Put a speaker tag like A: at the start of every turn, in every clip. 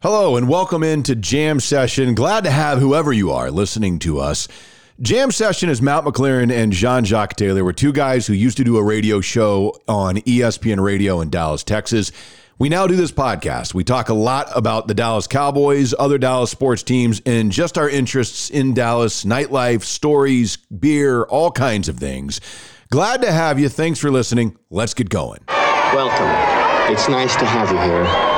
A: Hello and welcome into Jam Session. Glad to have whoever you are listening to us. Jam Session is Matt McLaren and Jean Jacques Taylor. We're two guys who used to do a radio show on ESPN Radio in Dallas, Texas. We now do this podcast. We talk a lot about the Dallas Cowboys, other Dallas sports teams, and just our interests in Dallas, nightlife, stories, beer, all kinds of things. Glad to have you. Thanks for listening. Let's get going.
B: Welcome. It's nice to have you here.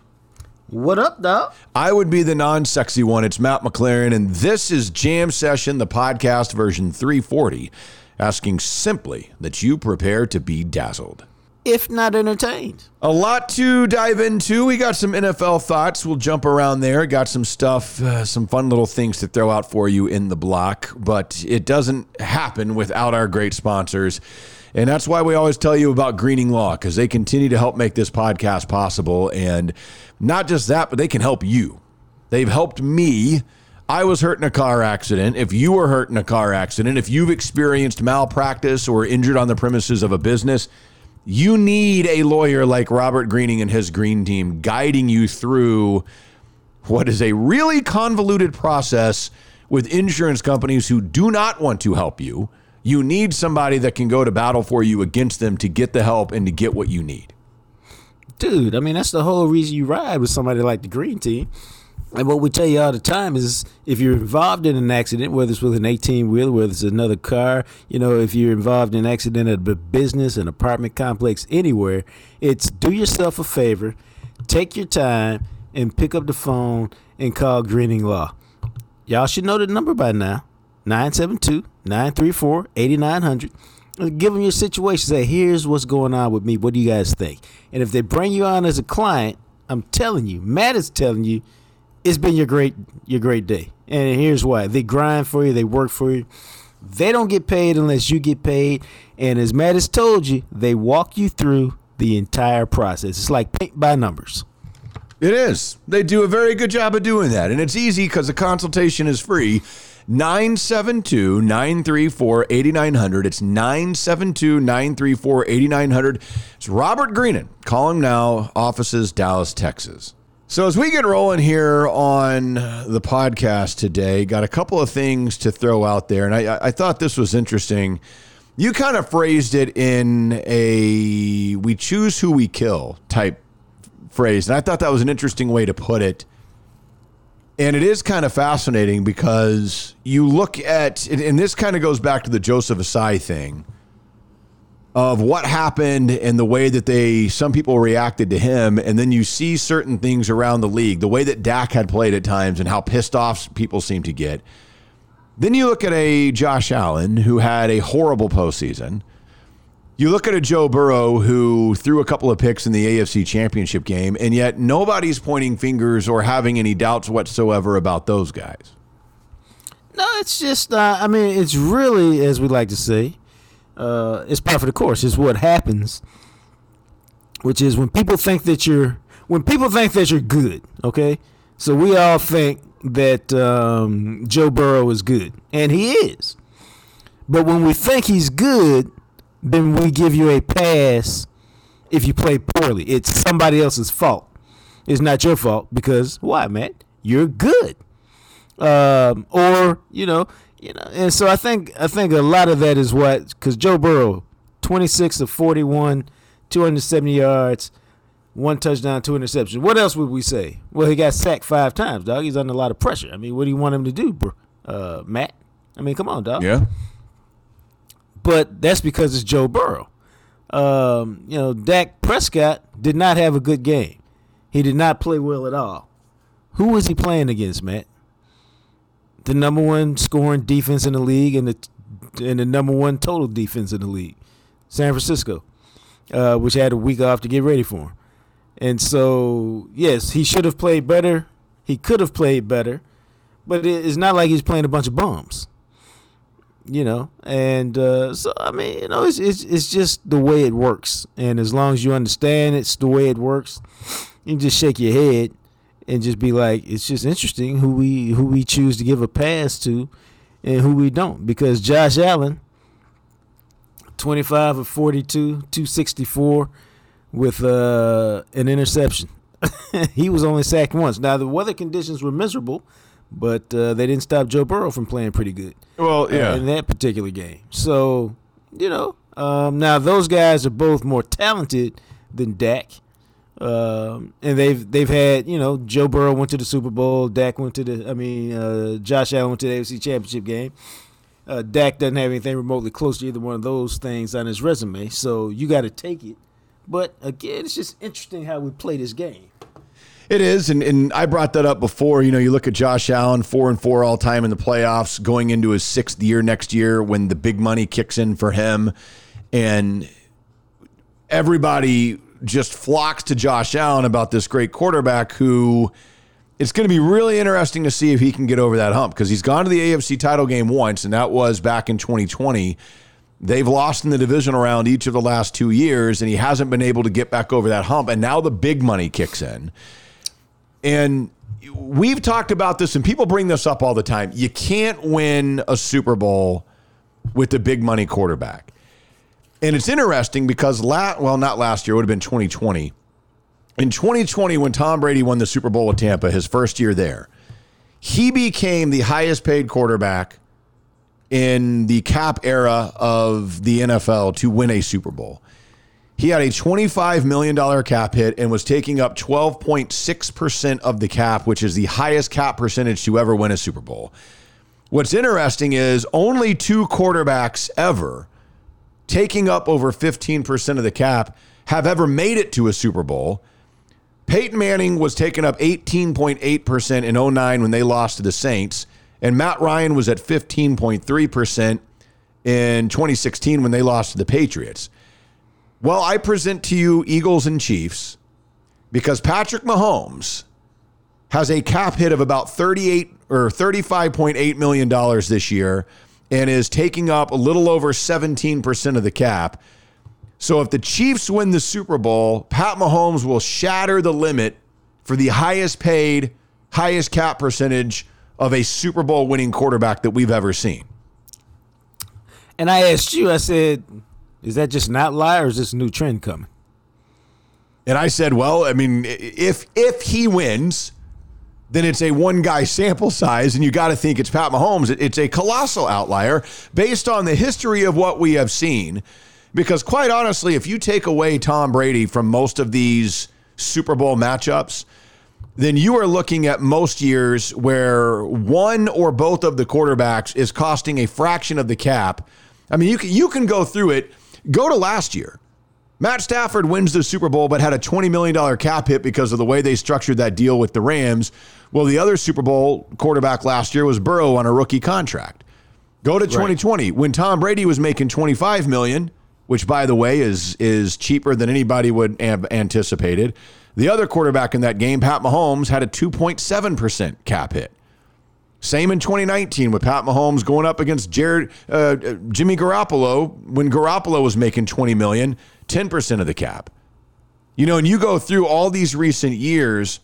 C: What up, dog?
A: I would be the non sexy one. It's Matt McLaren, and this is Jam Session, the podcast version 340, asking simply that you prepare to be dazzled.
C: If not entertained.
A: A lot to dive into. We got some NFL thoughts. We'll jump around there. Got some stuff, uh, some fun little things to throw out for you in the block, but it doesn't happen without our great sponsors. And that's why we always tell you about Greening Law because they continue to help make this podcast possible. And not just that, but they can help you. They've helped me. I was hurt in a car accident. If you were hurt in a car accident, if you've experienced malpractice or injured on the premises of a business, you need a lawyer like Robert Greening and his green team guiding you through what is a really convoluted process with insurance companies who do not want to help you. You need somebody that can go to battle for you against them to get the help and to get what you need.
C: Dude, I mean, that's the whole reason you ride with somebody like the Green Team. And what we tell you all the time is if you're involved in an accident, whether it's with an 18 wheeler, whether it's another car, you know, if you're involved in an accident at a business, an apartment complex, anywhere, it's do yourself a favor, take your time, and pick up the phone and call Greening Law. Y'all should know the number by now 972 934 8900. Give them your situation. Say, here's what's going on with me. What do you guys think? And if they bring you on as a client, I'm telling you, Matt is telling you, it's been your great your great day. And here's why: they grind for you, they work for you. They don't get paid unless you get paid. And as Matt has told you, they walk you through the entire process. It's like paint by numbers.
A: It is. They do a very good job of doing that. And it's easy because the consultation is free. 972 934 8900. It's 972 934 8900. It's Robert Greening. Call him now. Offices, Dallas, Texas. So, as we get rolling here on the podcast today, got a couple of things to throw out there. And I, I thought this was interesting. You kind of phrased it in a we choose who we kill type phrase. And I thought that was an interesting way to put it. And it is kind of fascinating because you look at, and this kind of goes back to the Joseph Asai thing of what happened and the way that they, some people reacted to him. And then you see certain things around the league, the way that Dak had played at times and how pissed off people seem to get. Then you look at a Josh Allen who had a horrible postseason. You look at a Joe Burrow who threw a couple of picks in the AFC Championship game, and yet nobody's pointing fingers or having any doubts whatsoever about those guys.
C: No, it's just, uh, I mean, it's really, as we like to say, uh, it's part of the course. It's what happens, which is when people think that you're, when people think that you're good, okay? So we all think that um, Joe Burrow is good, and he is. But when we think he's good, then we give you a pass if you play poorly. It's somebody else's fault. It's not your fault because why, man? You're good. Um, or you know, you know, and so I think I think a lot of that is what because Joe Burrow, 26 of 41, 270 yards, one touchdown, two interceptions. What else would we say? Well, he got sacked five times, dog. He's under a lot of pressure. I mean, what do you want him to do, bro? Uh, Matt? I mean, come on, dog.
A: Yeah.
C: But that's because it's Joe Burrow. Um, you know, Dak Prescott did not have a good game. He did not play well at all. Who was he playing against, Matt? The number one scoring defense in the league and the and the number one total defense in the league, San Francisco, uh, which had a week off to get ready for him. And so, yes, he should have played better. He could have played better, but it's not like he's playing a bunch of bums you know? And uh, so i mean you know it's, it's it's just the way it works. And as long as you understand it's the way it works you just shake your head and just be like it's just interesting who we who we choose to give a pass to and who we don't. Because josh allen 25 of 42 264 with uh, an interception. He was only sacked once. Now the weather conditions were miserable but uh, they didn't stop Joe Burrow from playing pretty good.
A: Well,
C: uh,
A: yeah.
C: in that particular game. So you know, um, now those guys are both more talented than Dak, um, and they've they've had you know Joe Burrow went to the Super Bowl, Dak went to the I mean uh, Josh Allen went to the AFC Championship game. Uh, Dak doesn't have anything remotely close to either one of those things on his resume, so you got to take it. But again, it's just interesting how we play this game.
A: It is, and, and I brought that up before. You know, you look at Josh Allen, four and four all time in the playoffs, going into his sixth year next year when the big money kicks in for him, and everybody just flocks to Josh Allen about this great quarterback who it's going to be really interesting to see if he can get over that hump because he's gone to the AFC title game once, and that was back in 2020. They've lost in the divisional round each of the last two years, and he hasn't been able to get back over that hump. And now the big money kicks in. And we've talked about this, and people bring this up all the time. You can't win a Super Bowl with the big money quarterback. And it's interesting because, last, well, not last year, it would have been 2020. In 2020, when Tom Brady won the Super Bowl with Tampa, his first year there, he became the highest paid quarterback in the cap era of the NFL to win a Super Bowl. He had a $25 million cap hit and was taking up 12.6% of the cap, which is the highest cap percentage to ever win a Super Bowl. What's interesting is only two quarterbacks ever taking up over 15% of the cap have ever made it to a Super Bowl. Peyton Manning was taking up 18.8% in 09 when they lost to the Saints, and Matt Ryan was at 15.3% in 2016 when they lost to the Patriots. Well, I present to you Eagles and Chiefs because Patrick Mahomes has a cap hit of about 38 or 35.8 million dollars this year and is taking up a little over 17% of the cap. So if the Chiefs win the Super Bowl, Pat Mahomes will shatter the limit for the highest paid, highest cap percentage of a Super Bowl winning quarterback that we've ever seen.
C: And I asked you, I said, is that just not lie or is this a new trend coming?
A: And I said, well, I mean, if if he wins, then it's a one guy sample size, and you got to think it's Pat Mahomes. It's a colossal outlier based on the history of what we have seen. Because quite honestly, if you take away Tom Brady from most of these Super Bowl matchups, then you are looking at most years where one or both of the quarterbacks is costing a fraction of the cap. I mean, you can, you can go through it. Go to last year. Matt Stafford wins the Super Bowl, but had a $20 million cap hit because of the way they structured that deal with the Rams. Well, the other Super Bowl quarterback last year was Burrow on a rookie contract. Go to 2020 right. when Tom Brady was making 25 million, which by the way is is cheaper than anybody would have anticipated. The other quarterback in that game, Pat Mahomes, had a 2.7% cap hit. Same in 2019 with Pat Mahomes going up against Jared uh, Jimmy Garoppolo when Garoppolo was making 20 million, 10% of the cap. You know, and you go through all these recent years,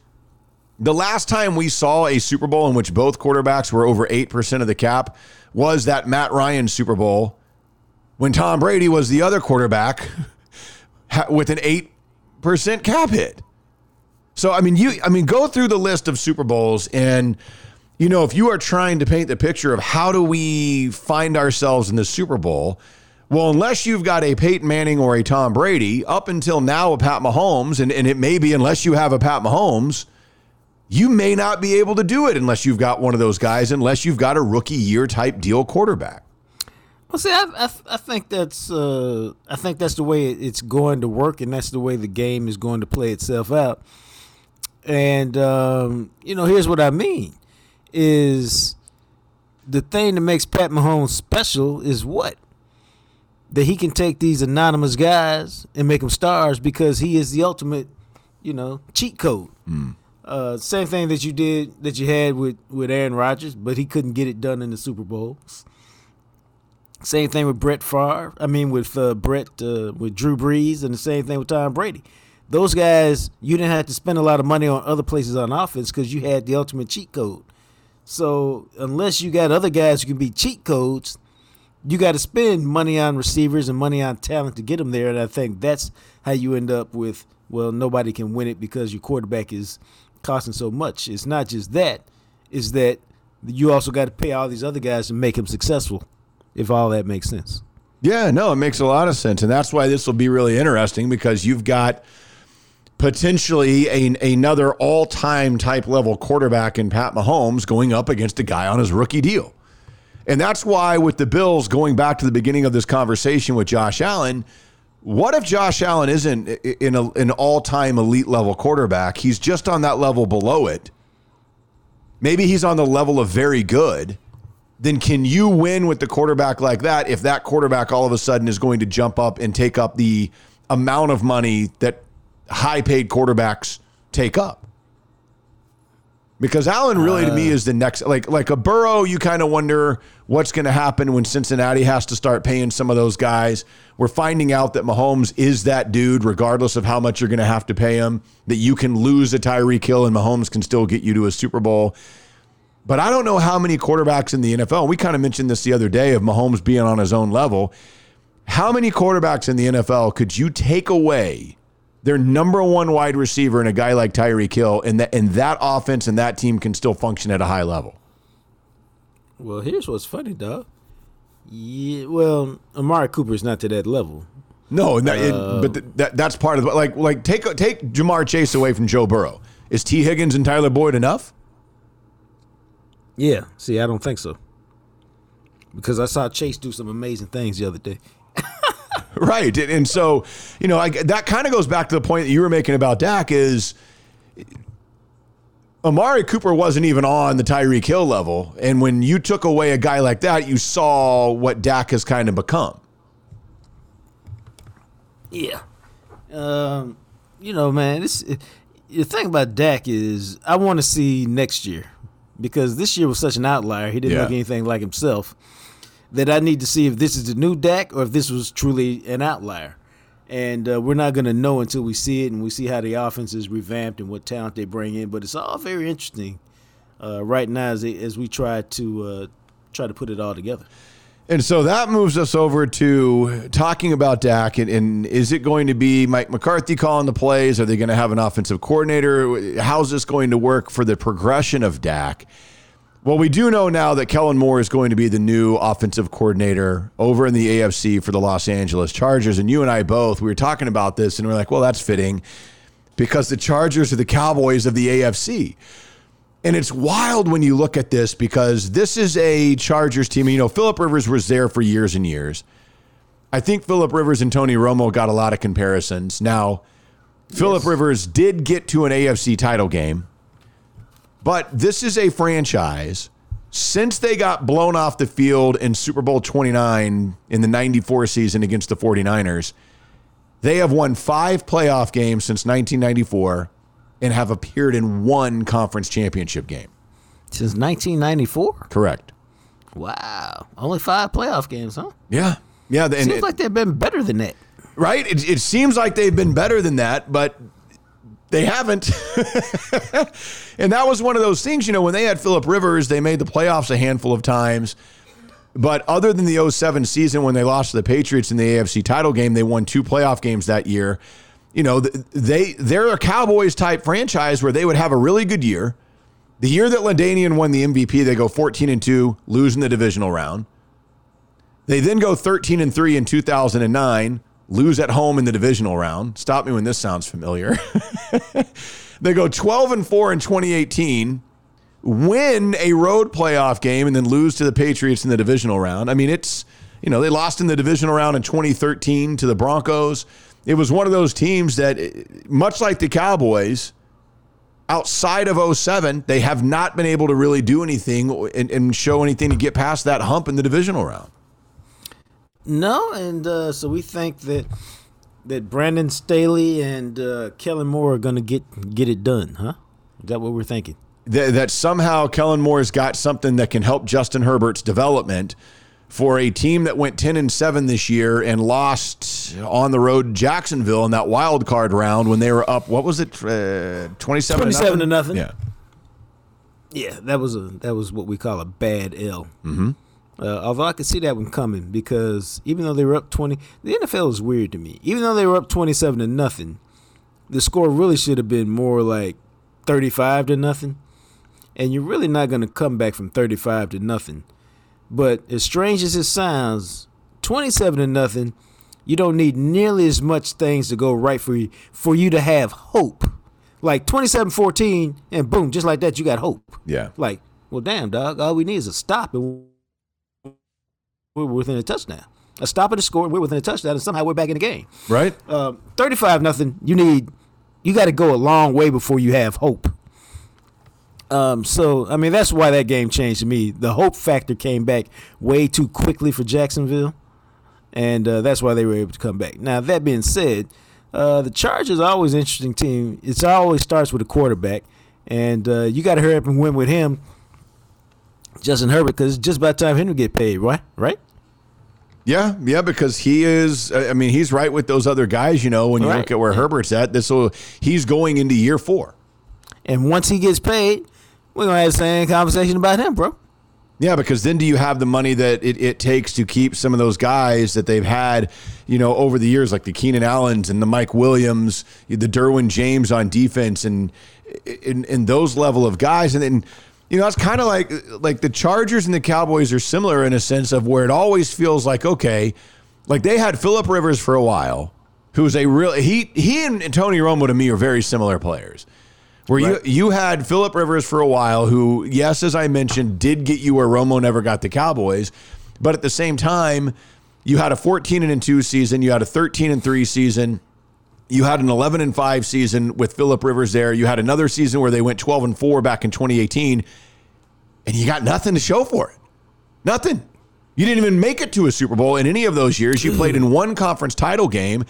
A: the last time we saw a Super Bowl in which both quarterbacks were over 8% of the cap was that Matt Ryan Super Bowl when Tom Brady was the other quarterback with an 8% cap hit. So I mean you I mean go through the list of Super Bowls and you know, if you are trying to paint the picture of how do we find ourselves in the Super Bowl, well, unless you've got a Peyton Manning or a Tom Brady, up until now a Pat Mahomes, and, and it may be unless you have a Pat Mahomes, you may not be able to do it unless you've got one of those guys, unless you've got a rookie year type deal quarterback.
C: Well, see, I, I, I think that's uh, I think that's the way it's going to work, and that's the way the game is going to play itself out. And um, you know, here's what I mean: is the thing that makes Pat Mahomes special is what that he can take these anonymous guys and make them stars because he is the ultimate, you know, cheat code. Uh, same thing that you did that you had with with Aaron Rodgers, but he couldn't get it done in the Super Bowl. Same thing with Brett Favre. I mean, with uh, Brett, uh, with Drew Brees, and the same thing with Tom Brady. Those guys, you didn't have to spend a lot of money on other places on offense because you had the ultimate cheat code. So unless you got other guys who can be cheat codes, you got to spend money on receivers and money on talent to get them there. And I think that's how you end up with well, nobody can win it because your quarterback is costing so much. It's not just that; is that you also got to pay all these other guys to make them successful. If all that makes sense.
A: Yeah, no, it makes a lot of sense. And that's why this will be really interesting because you've got potentially a, another all time type level quarterback in Pat Mahomes going up against a guy on his rookie deal. And that's why, with the Bills going back to the beginning of this conversation with Josh Allen, what if Josh Allen isn't in a, an all time elite level quarterback? He's just on that level below it. Maybe he's on the level of very good then can you win with the quarterback like that if that quarterback all of a sudden is going to jump up and take up the amount of money that high paid quarterbacks take up? Because Allen really to me uh. is the next like like a Burrow, you kind of wonder what's going to happen when Cincinnati has to start paying some of those guys. We're finding out that Mahomes is that dude, regardless of how much you're going to have to pay him. That you can lose a Tyreek Hill and Mahomes can still get you to a Super Bowl. But I don't know how many quarterbacks in the NFL. We kind of mentioned this the other day of Mahomes being on his own level. How many quarterbacks in the NFL could you take away their number one wide receiver and a guy like Tyreek Hill, and that and that offense and that team can still function at a high level?
C: Well, here's what's funny, dog. Yeah, well, Amari Cooper's not to that level.
A: No, that, it, uh, but th- that, that's part of the, like like take take Ja'Marr Chase away from Joe Burrow. Is Tee Higgins and Tyler Boyd enough?
C: Yeah, see, I don't think so. Because I saw Chase do some amazing things the other day.
A: Right. And, and so, you know, I, that kind of goes back to the point that you were making about Dak is Amari Cooper wasn't even on the Tyreek Hill level. And when you took away a guy like that, you saw what Dak has kind of become.
C: Yeah. Um, you know, man, this the thing about Dak is I want to see next year because this year was such an outlier. He didn't
A: Yeah.
C: look anything like himself. That I need to see if this is the new Dak or if this was truly an outlier. And uh, we're not going to know until we see it and we see how the offense is revamped and what talent they bring in. But it's all very interesting uh, right now as, as we try to uh, try to put it all together.
A: And so that moves us over to talking about Dak. And, and is it going to be Mike McCarthy calling the plays? Are they going to have an offensive coordinator? How's this going to work for the progression of Dak? Well, we do know now that Kellen Moore is going to be the new offensive coordinator over in the AFC for the Los Angeles Chargers. And you and I both, we were talking about this and we're like, well, that's fitting because the Chargers are the Cowboys of the AFC. And it's wild when you look at this because this is a Chargers team. You know, Philip Rivers was there for years and years. I think Philip Rivers and Tony Romo got a lot of comparisons. Now, Philip Rivers did get to an AFC title game, but this is a franchise. Since they got blown off the field in Super Bowl 29 in the 94 season against the 49ers, they have won five playoff games since 1994 and have appeared in one conference championship game.
C: Since 1994?
A: Correct.
C: Wow. Only five playoff games, huh?
A: Yeah. Yeah. And
C: Seems
A: it-
C: like they've been better than that.
A: right? It, it seems like they've been better than that, but they haven't. and that was one of those things, you know, when they had Philip Rivers, they made the playoffs a handful of times. But other than the 07 season when they lost to the Patriots in the AFC title game, they won two playoff games that year. You know, they they're a Cowboys type franchise where they would have a really good year. The year that LaDainian won the MVP, they go 14 and 2, losing the divisional round. They then go 13 and 3 in 2009, lose at home in the divisional round. Stop me when this sounds familiar. they go 12 and 4 in 2018, win a road playoff game, and then lose to the Patriots in the divisional round. I mean, it's, you know, they lost in the divisional round in 2013 to the Broncos. It was one of those teams that, eh, much like the Cowboys, outside of 07, they have not been able to really do anything eh, and, and show anything to get past that hump in the divisional round.
C: No, and uh, so we think that that Brandon Staley and uh, Kellen Moore are going to get get it done, huh? Is that what we're thinking?
A: That, that somehow Kellen Moore's got something that can help Justin Herbert's development for a team that went 10 and 7 this year and lost on the road Jacksonville in that wild card round when they were up what was it uh, 27
C: 27 to nothing.
A: Yeah.
C: Yeah, that was a that was what we call a bad L. Mm-hmm. Uh, although I could see that one coming because even though they were up 20, the NFL is weird to me. Even though they were up 27 to nothing, the score really should have been more like 35 to nothing. And you're really not going to come back from 35 to nothing. But as strange as it sounds, 27 to nothing, you don't need nearly as much things to go right for you for you to have hope. Like 27-14 and boom, just like that you got hope.
A: Yeah.
C: Like, well damn dog, all we need is a stop and we're within a touchdown. A stop and a score, and we're within a touchdown, and somehow we're back in the game.
A: Right?
C: Um, Thirty-five nothing. You need, you got to go a long way before you have hope. Um, so I mean that's why that game changed to me. The hope factor came back way too quickly for Jacksonville, and uh, that's why they were able to come back. Now that being said, uh, the Chargers are always an interesting team. It always starts with a quarterback, and uh, you got to hurry up and win with him, Justin Herbert, because it's just about time him to get paid, right? Right?
A: Yeah, yeah, because he is. I mean, he's right with those other guys. You know, when you
C: Right.
A: look at where Herbert's at, this will he's going into year four.
C: And once he gets paid, we're gonna have the same conversation about him, bro.
A: Yeah, because then do you have the money that it, it takes to keep some of those guys that they've had, you know, over the years, like the Keenan Allens and the Mike Williams, the Derwin James on defense, and and, and those level of guys, and then. You know, it's kind of like like the Chargers and the Cowboys are similar in a sense of where it always feels like okay, like they had Philip Rivers for a while, who's a real he he and Tony Romo to me are very similar players. Where
C: Right.
A: you you had Philip Rivers for a while, who yes, as I mentioned, did get you where Romo never got the Cowboys, but at the same time, you had a 14 and 2 season, you had a 13 and 3 season, you had an 11 and 5 season with Philip Rivers there. You had another season where they went 12 and 4 back in 2018, and you got nothing to show for it. Nothing. You didn't even make it to a Super Bowl in any of those years. You played in mm. one conference title game.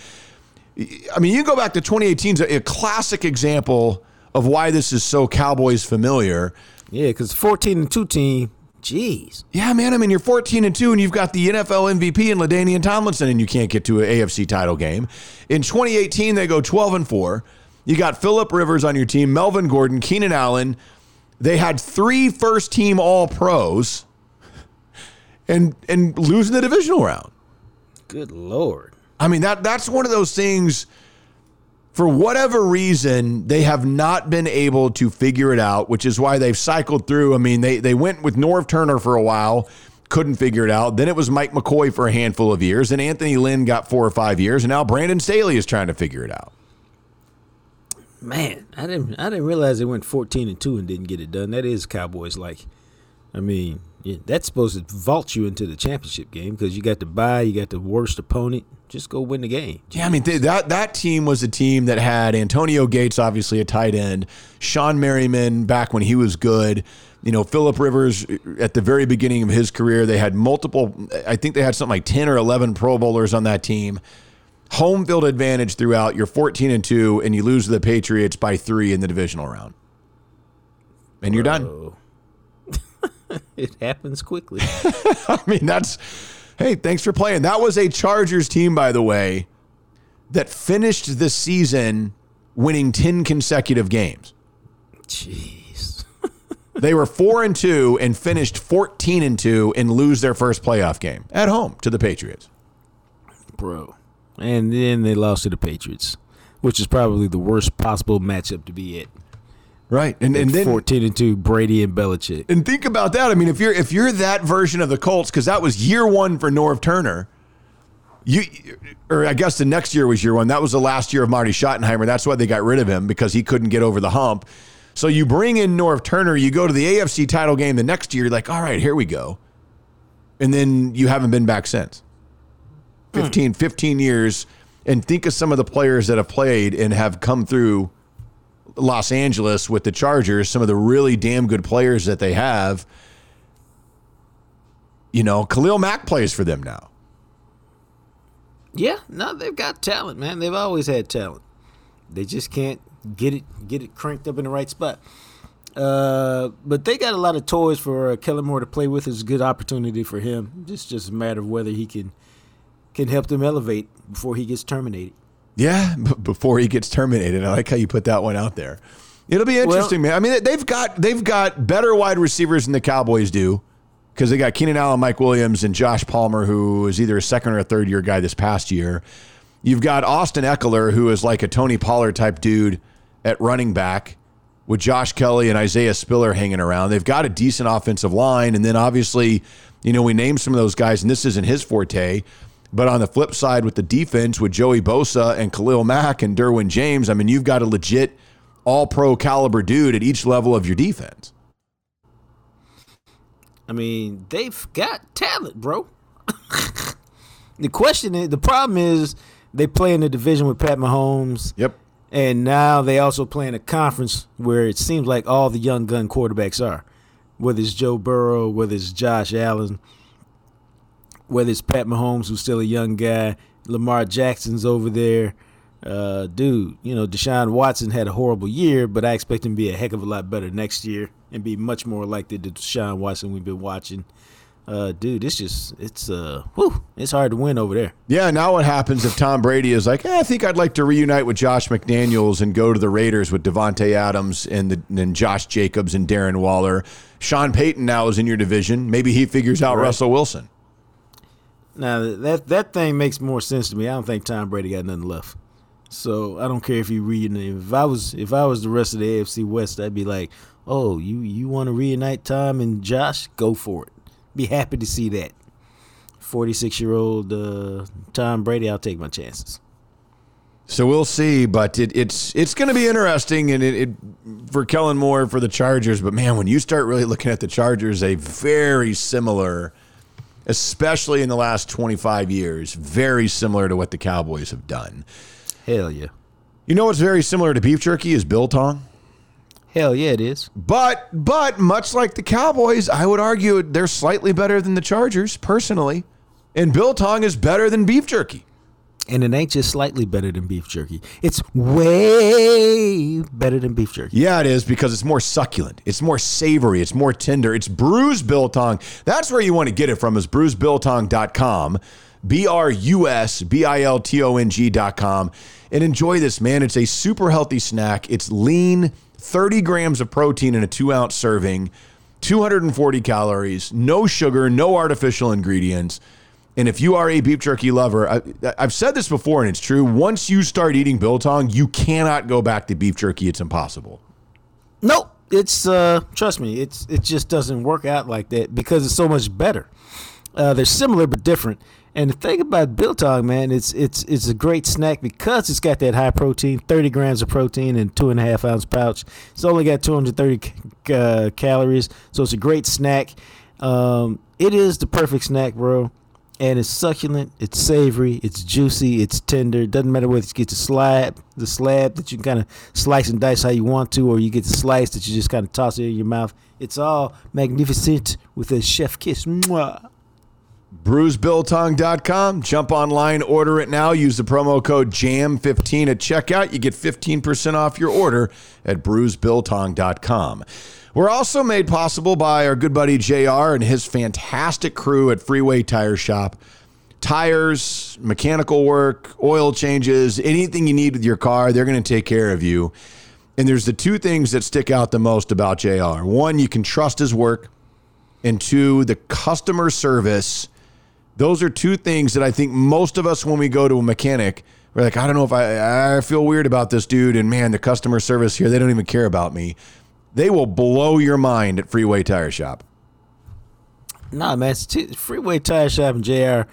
A: I mean, you go back to 2018 is a, a classic example of why this is so Cowboys familiar.
C: Yeah, because 14 and 2 team, jeez.
A: Yeah, man. I mean, you're 14 and 2, and you've got the NFL MVP in LaDainian Tomlinson, and you can't get to an AFC title game. In 2018, they go 12 and 4. You got Philip Rivers on your team, Melvin Gordon, Keenan Allen. They had three first team All Pros, and and losing the divisional round.
C: Good lord.
A: I mean that that's one of those things. For whatever reason, they have not been able to figure it out, which is why they've cycled through. I mean, they they went with Norv Turner for a while, couldn't figure it out. Then it was Mike McCoy for a handful of years, and Anthony Lynn got four or five years, and now Brandon Staley is trying to figure it out.
C: Man, I didn't I didn't realize they went 14 and 2 and didn't get it done. That is Cowboys like. I mean, yeah, that's supposed to vault you into the championship game because you got the bye, you got the worst opponent. Just go win the game.
A: Yeah, I mean th- that that team was a team that had Antonio Gates, obviously a tight end, Shawne Merriman back when he was good. You know, Philip Rivers uh, at the very beginning of his career, they had multiple. I think they had something like ten or eleven Pro Bowlers on that team. Home field advantage throughout. You're 14 and two, and you lose to the Patriots by three in the divisional round, and you're done.
C: It happens quickly.
A: I mean, that's hey, thanks for playing. That was a Chargers team, by the way, that finished the season winning 10 consecutive games.
C: Jeez.
A: They were 4 and 2 and finished 14 and 2 and lose their first playoff game at home to the Patriots.
C: Bro. And then they lost to the Patriots, which is probably the worst possible matchup to be at.
A: Right. And and then
C: 14 and 2, Brady and Belichick.
A: and think about that. I mean, if you're if you're that version of the Colts cuz that was year 1 for Norv Turner, You, or I guess the next year was year one. That was the last year of Marty Schottenheimer. That's why they got rid of him because he couldn't get over the hump. So you bring in Norv Turner, you go to the AFC title game the next year, you're like, all right, here we go. And then you haven't been back since. Hmm. 15, 15 years. And think of some of the players that have played and have come through Los Angeles with the Chargers, some of the really damn good players that they have. You know, Khalil Mack plays for them now.
C: Yeah, no, they've got talent, man. They've always had talent. They just can't get it get it cranked up in the right spot. Uh, but they got a lot of toys for uh, Kellen Moore to play with. It's a good opportunity for him. It's just a matter of whether he can can help them elevate before he gets terminated.
A: Yeah, b- before he gets terminated. I like how you put that one out there. It'll be interesting, man. I mean, they've got they've got better wide receivers than the Cowboys do because they got Keenan Allen, Mike Williams, and Josh Palmer, who is either a second or a third year guy this past year. You've got Austin Ekeler, who is like a Tony Pollard type dude at running back with Josh Kelley and Isaiah Spiller hanging around. They've got a decent offensive line. And then obviously, you know, we named some of those guys, and this isn't his forte. But on the flip side, with the defense, with Joey Bosa and Khalil Mack and Derwin James, I mean, you've got a legit all pro caliber dude at each level of your defense.
C: I mean, they've got talent, bro. the question is, the problem is, they play in the division with Pat Mahomes.
A: Yep.
C: And now they also play in a conference where it seems like all the young gun quarterbacks are. Whether it's Joe Burrow, whether it's Josh Allen, whether it's Pat Mahomes, who's still a young guy, Lamar Jackson's over there. Uh, dude, you know, Deshaun Watson had a horrible year, but I expect him to be a heck of a lot better next year and be much more like the Deshaun Watson we've been watching. Uh, dude, it's just it's uh, whew, it's hard to win over there.
A: Yeah, now what happens if Tom Brady is like, eh, I think I'd like to reunite with Josh McDaniels and go to the Raiders with Davante Adams and the and Josh Jacobs and Darren Waller. Sean Payton now is in your division. Maybe he figures out
C: Right.
A: Russell Wilson.
C: Now that that thing makes more sense to me. I don't think Tom Brady got nothing left. So I don't care if you reunite. If I was if I was the rest of the AFC West, I'd be like, oh, you you want to reunite Tom and Josh? Go for it. Be happy to see that. Forty six year old uh, Tom Brady, I'll take my chances.
A: So we'll see, but it, it's it's going to be interesting, and it, it for Kellen Moore for the Chargers. But man, when you start really looking at the Chargers, a very similar, especially in the last twenty five years, very similar to what the Cowboys have done.
C: Hell yeah.
A: You know what's very similar to beef jerky is biltong.
C: Hell yeah, it is.
A: But but much like the Cowboys, I would argue they're slightly better than the Chargers personally, and biltong is better than beef jerky.
C: And it ain't just slightly better than beef jerky. It's way better than beef jerky.
A: Yeah, it is because it's more succulent. It's more savory. It's more tender. It's bruised biltong. That's where you want to get it from is bruisedbiltong.com. B R U S B I L T O N G.com. And enjoy this, man. It's a super healthy snack. It's lean, 30 grams of protein in a two ounce serving, 240 calories, no sugar, no artificial ingredients. And if you are a beef jerky lover, I, I've said this before and it's true. Once you start eating biltong, you cannot go back to beef jerky. It's impossible.
C: Nope. It's uh trust me, it's it just doesn't work out like that because it's so much better. Uh, they're similar but different. And the thing about biltong, man, it's it's it's a great snack because it's got that high protein, thirty grams of protein in two and a half ounce pouch. It's only got two hundred thirty uh, calories, so it's a great snack. Um, it is the perfect snack, bro. And it's succulent, it's savory, it's juicy, it's tender. It doesn't matter whether you get the slab, the slab that you kind of slice and dice how you want to, or you get the slice that you just kind of toss it in your mouth. It's all magnificent with a chef kiss. Mwah.
A: bruisebiltong.com. Jump online, order it now. Use the promo code JAM15 at checkout. You get 15% off your order at bruisebiltong.com. We're also made possible by our good buddy JR and his fantastic crew at Freeway Tire Shop. Tires, mechanical work, oil changes, anything you need with your car, they're going to take care of you. And there's the two things that stick out the most about JR. One, you can trust his work and two, the customer service. Those are two things that I think most of us, when we go to a mechanic, we're like, I don't know if I, I feel weird about this dude. And man, the customer service here, they don't even care about me. They will blow your mind at Freeway Tire Shop.
C: Nah, man, t- Freeway Tire Shop and JR.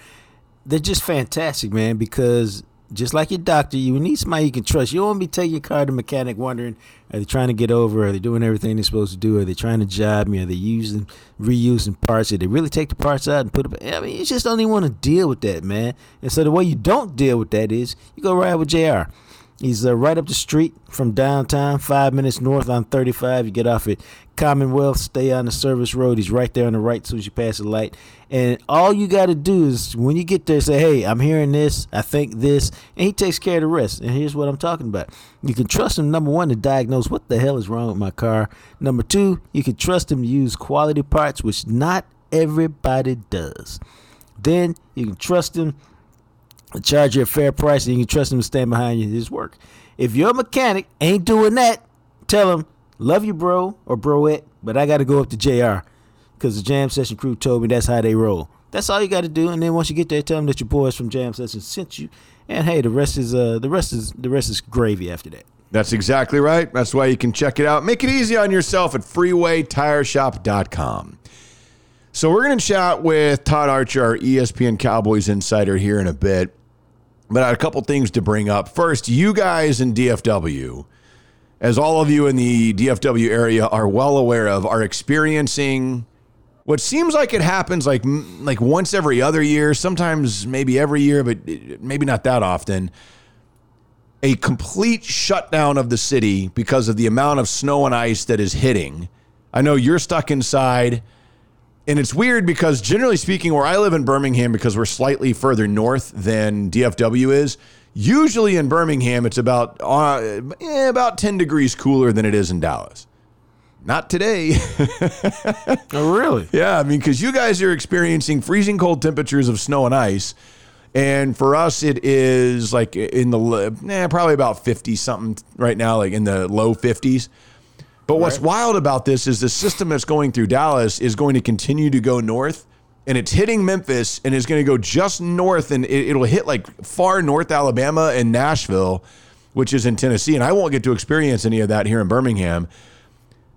C: they're just fantastic, man. Because just like your doctor, you need somebody you can trust. You don't want to be taking your car to the mechanic wondering, are they trying to get over? Are they doing everything they're supposed to do? Are they trying to job me? Are they using, reusing parts? Did they really take the parts out and put them? I mean, you just don't even want to deal with that, man. And so the way you don't deal with that is you go ride with JR. He's uh, right up the street from downtown, five minutes north on 35. You get off at Commonwealth, stay on the service road. He's right there on the right as soon as you pass the light. And all you got to do is when you get there, say, hey, I'm hearing this, I think this, and he takes care of the rest. And here's what I'm talking about. You can trust him, number one, to diagnose what the hell is wrong with my car. Number two, you can trust him to use quality parts, which not everybody does. Then you can trust him charge you a fair price and you can trust him to stand behind you his work. If your mechanic ain't doing that, tell him, love you, bro or broette, but I got to go up to JR because the Jam Session crew told me that's how they roll. That's all you got to do, and then once you get there, tell them that your boys from Jam Session sent you, and hey, the rest is uh the rest is the rest is gravy after that.
A: That's exactly right. That's why you can check it out. Make it easy on yourself at freewaytireshop.com. So we're going to chat with Todd Archer, our ESPN Cowboys insider, here in a bit. But I had a couple things to bring up. First, you guys in DFW, as all of you in the DFW area are well aware of, are experiencing what seems like it happens like like once every other year, sometimes maybe every year, but maybe not that often. A complete shutdown of the city because of the amount of snow and ice that is hitting. I know you're stuck inside. And it's weird because generally speaking, where I live in Birmingham, because we're slightly further north than DFW is, usually in Birmingham it's about uh, eh, about 10 degrees cooler than it is in Dallas. Not today.
C: Oh, really?
A: yeah, I mean, because you guys are experiencing freezing cold temperatures of snow and ice. And for us, it is like in the, eh, probably about 50 something right now, like in the low 50s. But what's wild about this is the system that's going through Dallas is going to continue to go north and it's hitting Memphis and is going to go just north and it, it'll hit like far north Alabama and Nashville, which is in Tennessee. And I won't get to experience any of that here in Birmingham.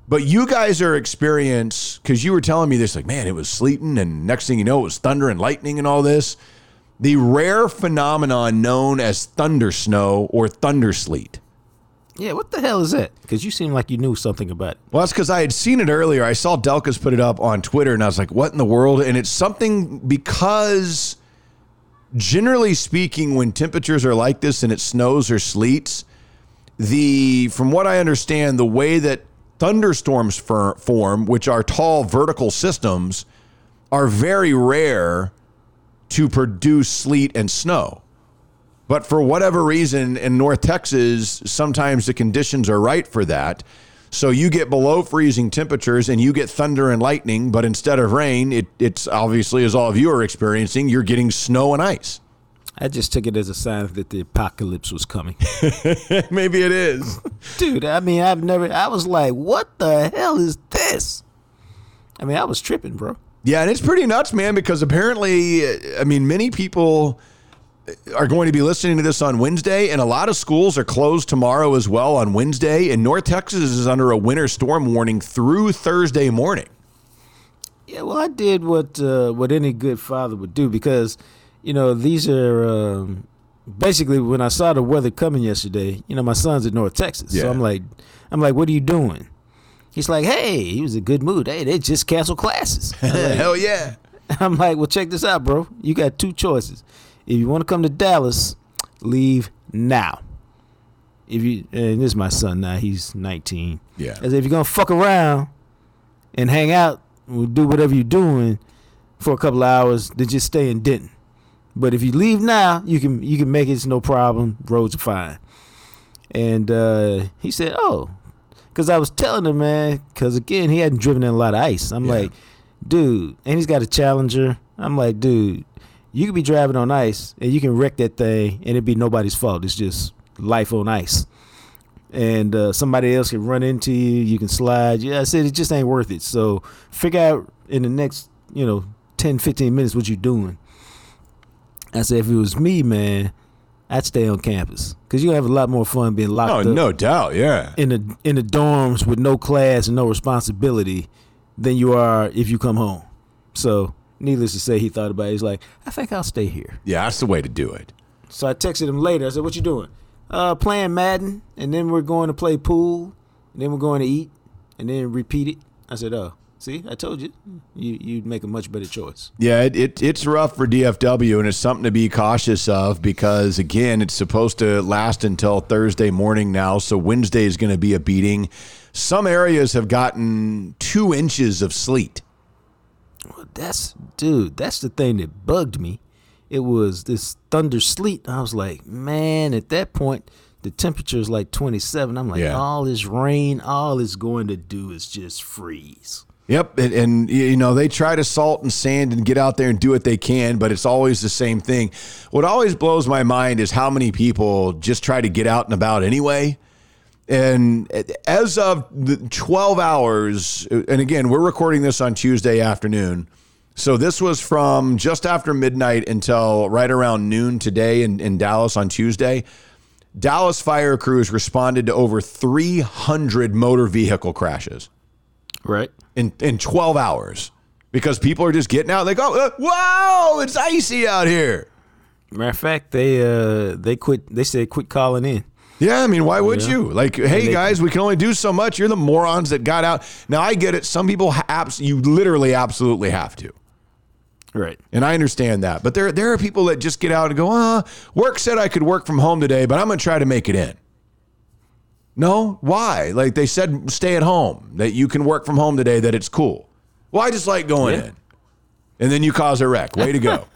A: But you guys are experience because you were telling me this, like, man, it was sleeting, and next thing you know, it was thunder and lightning and all this. The rare phenomenon known as thunder snow or thunder sleet.
C: Yeah, what the hell is that? Because you seem like you knew something about it.
A: Well, that's because I had seen it earlier. I saw Delkus put it up on Twitter, and I was like, "What in the world?" And it's something because, generally speaking, when temperatures are like this and it snows or sleets, the from what I understand, the way that thunderstorms for, form, which are tall vertical systems, are very rare to produce sleet and snow. But for whatever reason in North Texas, sometimes the conditions are right for that. So you get below freezing temperatures and you get thunder and lightning, but instead of rain, it, it's obviously, as all of you are experiencing, you're getting snow and ice.
C: I just took it as a sign that the apocalypse was coming.
A: Maybe it is.
C: Dude, I mean, I've never, I was like, what the hell is this? I mean, I was tripping, bro.
A: Yeah, and it's pretty nuts, man, because apparently, I mean, many people are going to be listening to this on Wednesday, and a lot of schools are closed tomorrow as well on Wednesday. And North Texas is under a winter storm warning through Thursday morning.
C: Yeah, well, I did what uh, what any good father would do because, you know, these are um, basically when I saw the weather coming yesterday. You know, my son's in North Texas,
A: Yeah.
C: so I'm like, I'm like, what are you doing? He's like, hey, he was in a good mood. Hey, they just canceled classes. Like,
A: Hell yeah.
C: I'm like, well, check this out, bro. You got two choices. If you want to come to Dallas, leave now. If you and this is my son now, he's 19.
A: Yeah.
C: Said, if you're gonna fuck around and hang out, we'll do whatever you're doing for a couple of hours, then just stay in Denton. But if you leave now, you can you can make it. It's no problem. Roads are fine. And uh, he said, oh, because I was telling him, man, because again, he hadn't driven in a lot of ice. I'm
A: Yeah.
C: like, dude, and he's got a Challenger. I'm like, dude, you could be driving on ice and you can wreck that thing and it'd be nobody's fault. It's just life on ice. And uh, somebody else can run into you. You can slide. Yeah, I said it just ain't worth it. So figure out in the next, you know, 10, 15 minutes what you're doing. I said, if it was me, man, I'd stay on campus because you have a lot more fun being locked
A: Oh,
C: up
A: no doubt. Yeah.
C: in the in the dorms with no class and no responsibility than you are if you come home. So needless to say, he thought about it. He's like, I think I'll stay here.
A: Yeah, that's the way to do it.
C: So I texted him later. I said, "What you doing?" Uh, playing Madden, and then we're going to play pool, and then we're going to eat, and then repeat it. I said, "Oh, see, I told you, you you'd make a much better choice."
A: Yeah, it, it it's rough for DFW, and it's something to be cautious of because again, it's supposed to last until Thursday morning now. So Wednesday is going to be a beating. Some areas have gotten two inches of sleet.
C: That's dude. That's the thing that bugged me. It was this thunder sleet. I was like, man. At that point, the temperature is like 27. I'm like,
A: Yeah.
C: all this rain, all it's going to do is just freeze.
A: Yep, and, and you know they try to salt and sand and get out there and do what they can, but it's always the same thing. What always blows my mind is how many people just try to get out and about anyway. And as of the 12 hours, and again, we're recording this on Tuesday afternoon. So this was from just after midnight until right around noon today in, in Dallas on Tuesday. Dallas fire crews responded to over 300 motor vehicle crashes
C: Right.
A: in, in 12 hours because people are just getting out. They go, uh, wow, it's icy out here.
C: Matter of fact, they uh they quit. They said quit calling in.
A: Yeah, I mean, why would
C: Yeah.
A: you? Like, hey
C: they-
A: guys, we can only do so much. You're the morons that got out. Now I get it. Some people, abs- you literally absolutely have to,
C: Right.
A: and I understand that. But there, there are people that just get out and go, uh, work said I could work from home today, but I'm gonna try to make it in. No, why? Like they said, stay at home. That you can work from home today. That it's cool. Well, I just like going
C: Yeah.
A: in, and then you cause a wreck. Way to go.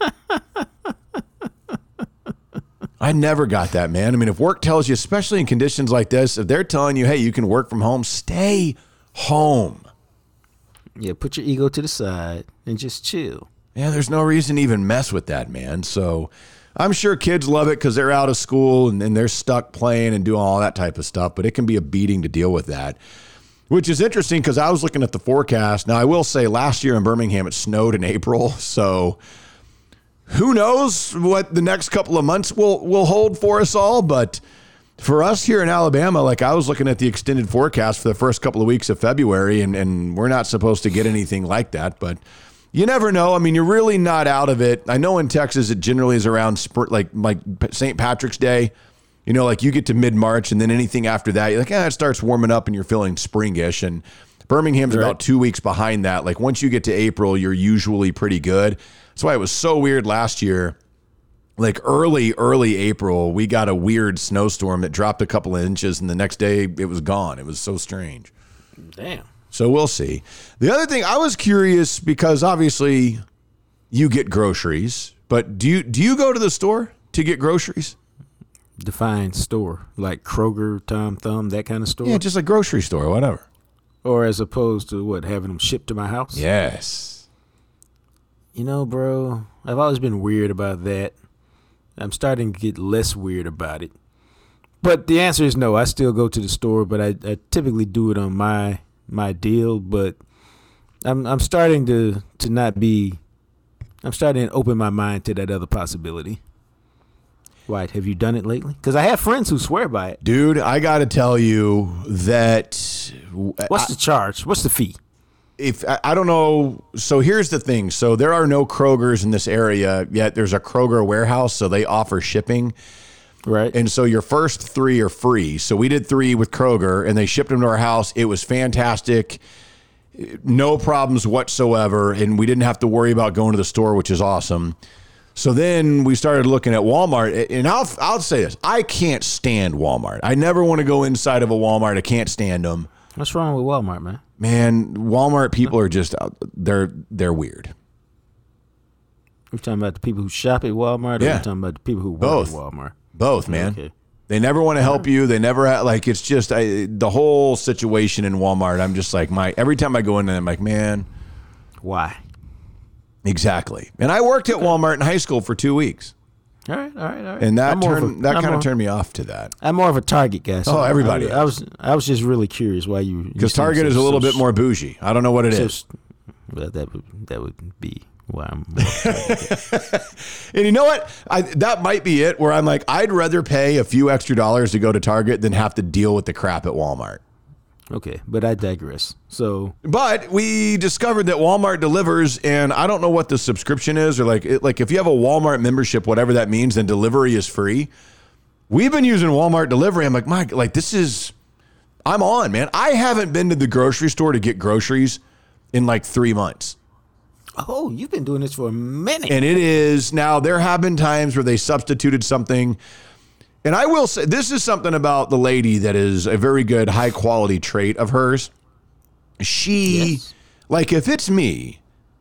A: I never got that, man. I mean, if work tells you, especially in conditions like this, if they're telling you, hey, you can work from home, stay home.
C: Yeah. Put your ego to the side and just chill.
A: Yeah, there's no reason to even mess with that, man. So I'm sure kids love it because they're out of school and, and they're stuck playing and doing all that type of stuff, but it can be a beating to deal with that. Which is interesting because I was looking at the forecast. Now, I will say last year in Birmingham, it snowed in April. So who knows what the next couple of months will, will hold for us all. But for us here in Alabama, like I was looking at the extended forecast for the first couple of weeks of February, and, and we're not supposed to get anything like that. But you never know. I mean, you're really not out of it. I know in Texas it generally is around like like St. Patrick's Day. You know, like you get to mid March, and then anything after that, you're like, ah, it starts warming up, and you're feeling springish. And Birmingham's about two weeks behind that. Like once you get to April, you're usually pretty good. That's why it was so weird last year. Like early early april we got a weird snowstorm that dropped a couple of inches and the next day it was gone. It was so strange.
C: Damn.
A: so we'll see. The other thing i was curious because obviously you get groceries but do you do you go to the store to get groceries?
C: Define store. Like Kroger, Tom Thumb, that kind of store,
A: yeah just a grocery store whatever.
C: Or as opposed to what having them shipped to my house.
A: yes
C: You know, bro, I've always been weird about that. I'm starting to get less weird about it. But the answer is no. I still go to the store, but I, I typically do it on my my deal. But I'm I'm starting to to not be. I'm starting to open my mind to that other possibility. White, have you done it lately? Because I have friends who swear by it.
A: dude i gotta tell you that
C: What's the charge? What's the fee?
A: If I, don't know so here's the thing. So there are no krogers in this area yet. There's a kroger warehouse so they offer shipping.
C: Right.
A: and so your first three are free. So we did three with kroger and they shipped them to our house. It was fantastic. No problems whatsoever and we didn't have to worry about going to the store which is awesome. So then we started looking at Walmart, and I'll I'll say this: I can't stand Walmart. I never want to go inside of a Walmart. I can't stand them
C: What's wrong with Walmart, man?
A: man walmart people are just uh, they're they're weird
C: We're talking about the people who shop at Walmart, or
A: Yeah.
C: we're talking about the people who work
A: Both.
C: at Walmart.
A: both man
C: Okay.
A: they never want to help you they never like it's just I, the whole situation in walmart i'm just like my every time i go in there i'm like man
C: Why?
A: exactly and i worked at walmart in high school for two weeks
C: All right, all right, all right.
A: and that
C: I'm more of
A: turned
C: a-
A: that kind of turned me off to that
C: I'm more of a Target guy.
A: Oh, everybody
C: I, I was I was just really curious why you.
A: because target
C: so-
A: is a little
C: so-
A: bit more bougie i don't know what it
C: so-
A: is
C: Well, that would that would be why I'm.
A: and you know what I, that might be it where i'm like i'd rather pay a few extra dollars to go to target than have to deal with the crap at walmart
C: Okay, but I digress. So
A: But we discovered that Walmart delivers, and I don't know what the subscription is, or like, it, like if you have a Walmart membership, whatever that means, then delivery is free. We've been using Walmart delivery. I'm like, Mike, like this is, I'm on, man. I haven't been to the grocery store to get groceries in like three months.
C: Oh, you've been doing this for a minute.
A: And it is now, there have been times where they substituted something. And I will say, this is something about the lady that is a very good, high quality trait of hers. She,
C: Yes.
A: like, if it's me,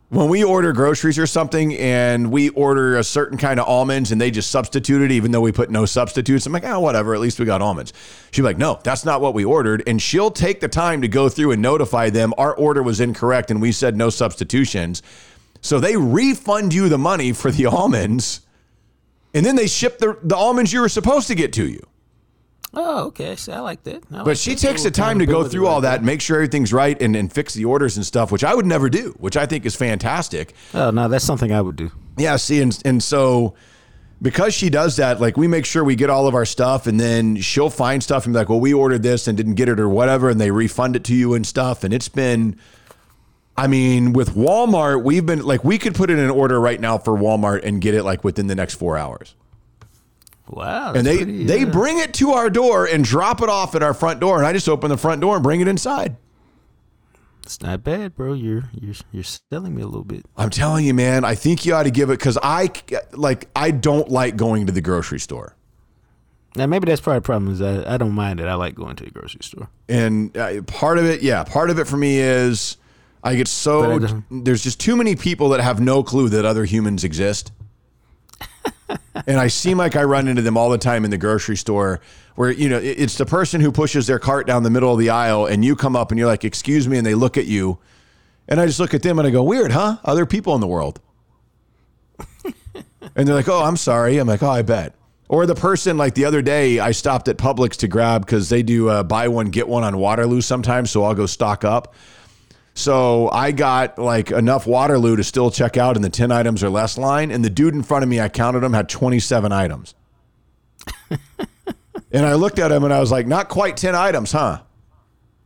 A: when we order groceries or something and we order a certain kind of almonds and they just substitute it, even though we put no substitutes, I'm like, oh, whatever, at least we got almonds. She'd be like, no, that's not what we ordered. And she'll take the time to go through and notify them our order was incorrect and we said no substitutions. So they refund you the money for the almonds and then they ship the, the almonds you were supposed to get to you.
C: oh, okay. See, I like that. I like
A: But she
C: that.
A: takes the time to go through all that, make sure everything's right, and, and fix the orders and stuff, which I would never do, which I think is fantastic.
C: Oh no, that's something I would do.
A: Yeah, see, and, and so because she does that, like we make sure we get all of our stuff, and then she'll find stuff and be like, well, we ordered this and didn't get it or whatever, and they refund it to you and stuff. And it's been, I mean, with Walmart, we've been like, we could put in an order right now for Walmart and get it like within the next four hours.
C: Wow.
A: And they
C: pretty,
A: they
C: uh,
A: bring it to our door and drop it off at our front door, and I just open the front door and bring it inside.
C: It's not bad, bro. You're you're you're selling me a little bit.
A: I'm telling you, man, I think you ought to give it because I like I don't like going to the grocery store,
C: Now maybe that's part of the problem is I, I don't mind it. I like going to the grocery store.
A: and uh, part of it, yeah, part of it for me is I get so
C: I
A: there's just too many people that have no clue that other humans exist. and I seem like I run into them all the time in the grocery store where, you know, it's the person who pushes their cart down the middle of the aisle and you come up and you're like, excuse me. And they look at you. And I just look at them and I go, weird, huh? Other people in the world. and they're like, oh, I'm sorry. I'm like, oh, I bet. Or the person, like the other day, I stopped at Publix to grab because they do uh, buy one, get one on Waterloo sometimes. So I'll go stock up. So I got like enough Waterloo to still check out in the 10 items or less line. And the dude in front of me, I counted him, had 27 items. and I looked at him and I was like, not quite 10 items, huh?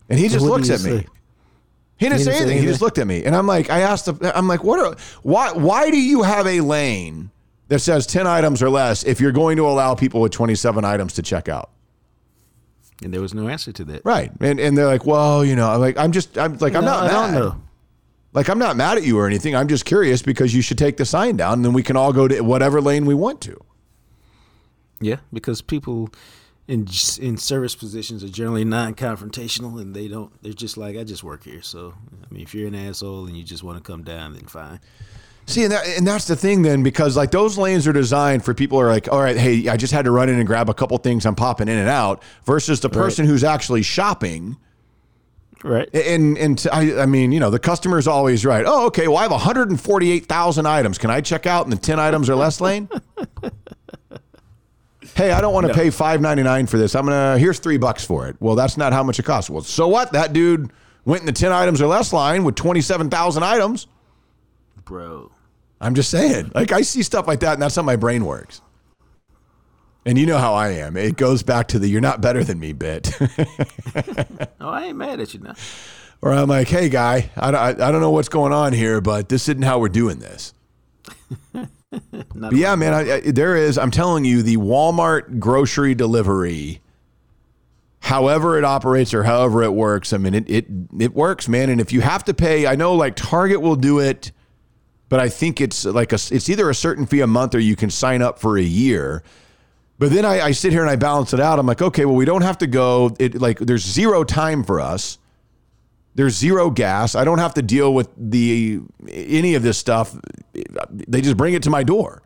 A: And he just
C: what
A: looks at me.
C: say?
A: He didn't
C: He
A: say
C: didn't say
A: anything. He just looked at me. And I'm like, I asked him, I'm like, what are, why, why do you have a lane that says 10 items or less if you're going to allow people with 27 items to check out?
C: And there was no answer to that.
A: Right. And, and they're like, well, you know, I'm like, I'm just, I'm like, I'm not
C: I
A: mad.
C: don't know.
A: Like, I'm not mad at you or anything. I'm just curious because you should take the sign down and then we can all go to whatever lane we want to.
C: Yeah, because people in in service positions are generally non-confrontational, and they don't. They're just like, I just work here. So, I mean, if you're an asshole and you just want to come down, then fine.
A: See, and, that, and that's the thing then, because like those lanes are designed for people who are like, all right, hey, I just had to run in and grab a couple things. I'm popping in and out versus the person who's actually shopping.
C: Right.
A: And, and t- I, I mean, you know, the customer's always right. Oh, okay. Well, I have 148,000 items. Can I check out in the 10 items or less lane? hey, I don't want to pay 5.99 for this. I'm going to, here's three bucks for it. Well, that's not how much it costs. Well, so what? That dude went in the 10 items or less line with 27,000 items.
C: Bro.
A: I'm just saying. Like I see stuff like that, and that's how my brain works. And you know how I am. It goes back to the "you're not better than me" bit,
C: Oh, I ain't mad at you now.
A: Or I'm like, "Hey, guy, I don't, I, I don't know what's going on here, but this isn't how we're doing this." But yeah, man, I, I, there is. I'm telling you, the Walmart grocery delivery, however it operates or however it works. I mean, it it it works, man. And if you have to pay, I know like Target will do it, but I think it's like a it's either a certain fee a month or you can sign up for a year. But then I, I sit here and I balance it out. I'm like, okay, well, we don't have to go. It like there's zero time for us. There's zero gas. I don't have to deal with the any of this stuff. They just bring it to my door.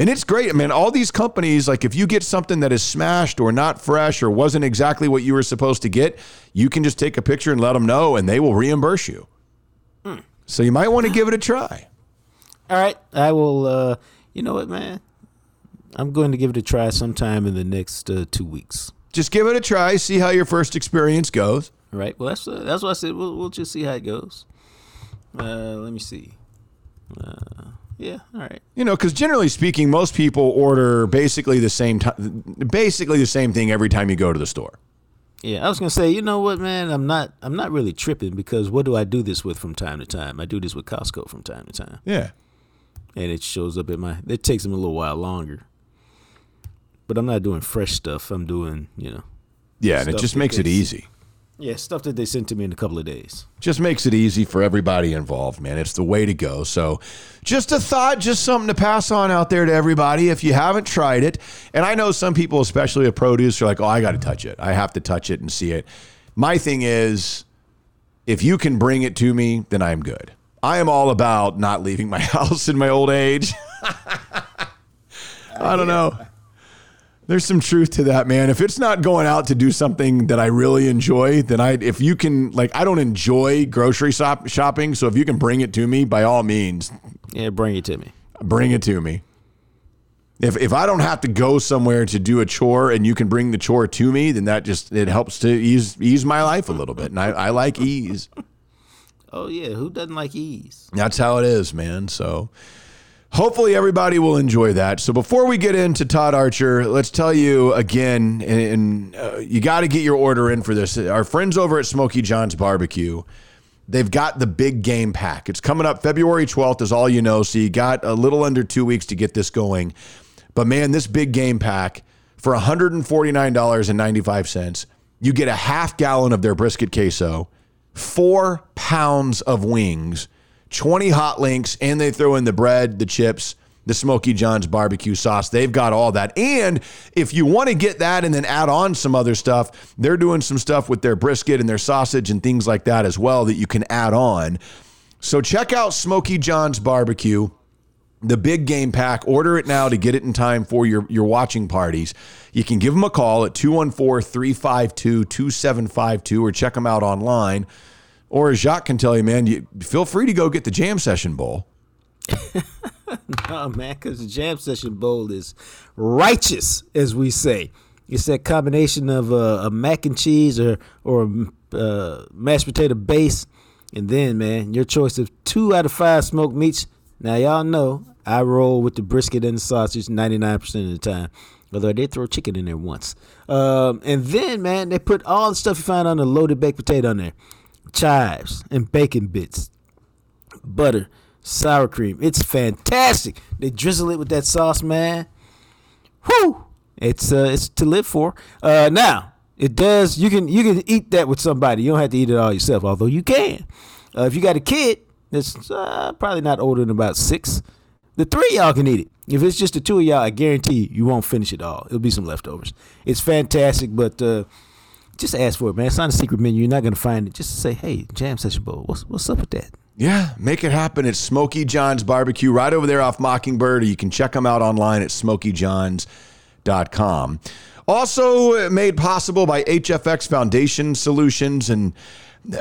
A: And it's great. I mean, all these companies, like if you get something that is smashed or not fresh or wasn't exactly what you were supposed to get, you can just take a picture and let them know and they will reimburse you. So you might want to give it a try.
C: All right, I will. uh You know what, man? I'm going to give it a try sometime in the next uh, two weeks.
A: Just give it a try, see how your first experience goes.
C: All right. Well, that's uh, that's what I said. We'll we'll just see how it goes. Uh, let me see. Uh, yeah. All right.
A: You know, because generally speaking, most people order basically the same time, basically the same thing every time you go to the store.
C: Yeah, I was gonna say, you know what, man? I'm not. I'm not really tripping because what do I do this with from time to time? I do this with Costco from time to time,
A: Yeah.
C: and it shows up at my. It takes them a little while longer, but I'm not doing fresh stuff. I'm doing, you know,
A: Yeah, and it just makes it easy.
C: Yeah, stuff that they sent to me in a couple of days.
A: Just makes it easy for everybody involved, man. It's the way to go. So, just a thought, just something to pass on out there to everybody if you haven't tried it. And I know some people, especially with produce, are like, oh, I got to touch it. I have to touch it and see it. My thing is, if you can bring it to me, then I'm good. I am all about not leaving my house in my old age. I don't know. There's some truth to that, man. If it's not going out to do something that I really enjoy, then I, if you can, like, I don't enjoy grocery shop, shopping. So if you can bring it to me, by all means,
C: Yeah, bring it to me.
A: bring it to me. If, if I don't have to go somewhere to do a chore and you can bring the chore to me, then that just, it helps to ease, ease my life a little bit. And I, I like ease.
C: Oh yeah, who doesn't like ease?
A: That's how it is, man. So hopefully everybody will enjoy that. So before we get into Todd Archer, let's tell you again, and, and uh, you got to get your order in for this. Our friends over at Smoky John's Barbecue. They've got the big game pack. It's coming up February 12th, is all you know. So you got a little under two weeks to get this going. But man, this big game pack for $149.95, you get a half gallon of their brisket queso, four pounds of wings, 20 hot links, and they throw in the bread, the chips, the Smoky John's barbecue sauce. They've got all that. And if you want to get that and then add on some other stuff, they're doing some stuff with their brisket and their sausage and things like that as well that you can add on. So check out Smoky John's barbecue the big game pack. Order it now to get it in time for your, your watching parties. You can give them a call at 214 352 2752 or check them out online. Or as Jacques can tell you, man, you feel free to go get the Jam Session Bowl.
C: Oh man, because the jam session bowl is righteous, as we say. It's that combination of uh, a mac and cheese or or uh, mashed potato base, and then man, your choice of two out of five smoked meats. Now y'all know I roll with the brisket and the sausage ninety nine percent of the time. Although I did throw chicken in there once. Um, and then man, they put all the stuff you find on the loaded baked potato on there, chives and bacon bits, butter, sour cream. It's fantastic. They drizzle it with that sauce, man. Whew! It's uh, it's to live for. Uh, now it does. You can you can eat that with somebody. You don't have to eat it all yourself, although you can. Uh, if you got a kid that's uh, probably not older than about six, the three y'all can eat it. If it's just the two of y'all, I guarantee you, you won't finish it all. It'll be some leftovers. It's fantastic, but uh, just ask for it, man. It's not a secret menu. You're not gonna find it. Just say, "Hey, jam session bowl. What's what's up with that?"
A: Yeah, make it happen. It's Smoky John's Barbecue right over there off Mockingbird, or you can check them out online at smokyjohns.com. Also made possible by HFX Foundation Solutions and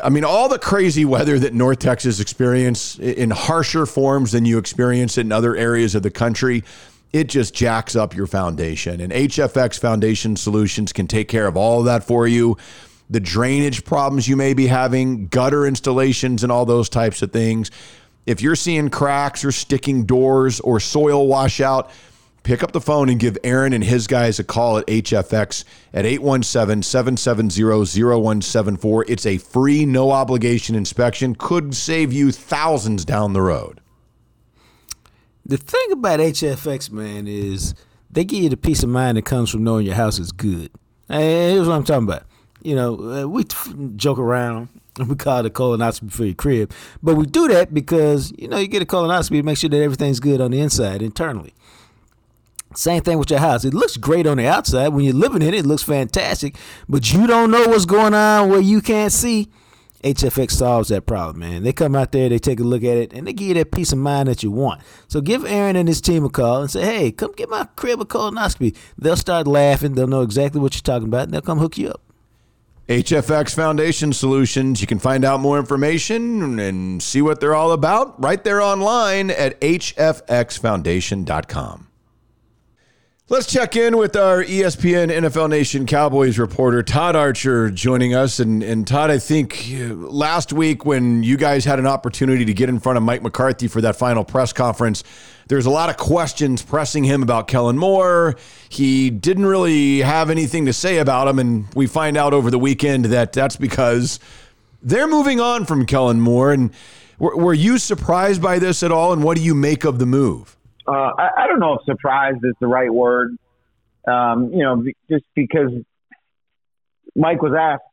A: I mean, all the crazy weather that North Texas experience in harsher forms than you experience in other areas of the country, it just jacks up your foundation. And HFX Foundation Solutions can take care of all of that for you. The drainage problems you may be having, gutter installations, and all those types of things. If you're seeing cracks or sticking doors or soil washout, pick up the phone and give Aaron and his guys a call at HFX at 817 770 0174. It's a free, no obligation inspection, could save you thousands down the road.
C: The thing about HFX, man, is they give you the peace of mind that comes from knowing your house is good. And here's what I'm talking about. You know, uh, we joke around and we call it a colonoscopy for your crib, but we do that because you know you get a colonoscopy to make sure that everything's good on the inside internally. Same thing with your house. It looks great on the outside. When you're living in it, it looks fantastic. But you don't know what's going on where you can't see. HFX solves that problem, man. They come out there, they take a look at it, and they give you that peace of mind that you want. So give Aaron and his team a call and say, hey, come get my crib a colonoscopy. They'll start laughing. They'll know exactly what you're talking about, and they'll come hook you up.
A: HFX Foundation Solutions. You can find out more information and see what they're all about right there online at hfxfoundation.com. Let's check in with our ESPN NFL Nation Cowboys reporter, Todd Archer, joining us. And, and Todd, I think uh, last week when you guys had an opportunity to get in front of Mike McCarthy for that final press conference, there's a lot of questions pressing him about Kellen Moore. He didn't really have anything to say about him, and we find out over the weekend that that's because they're moving on from Kellen Moore. And were, were you surprised by this at all? And what do you make of the move?
D: Uh, I, I, don't know if surprised is the right word. Um, you know, just because Mike was asked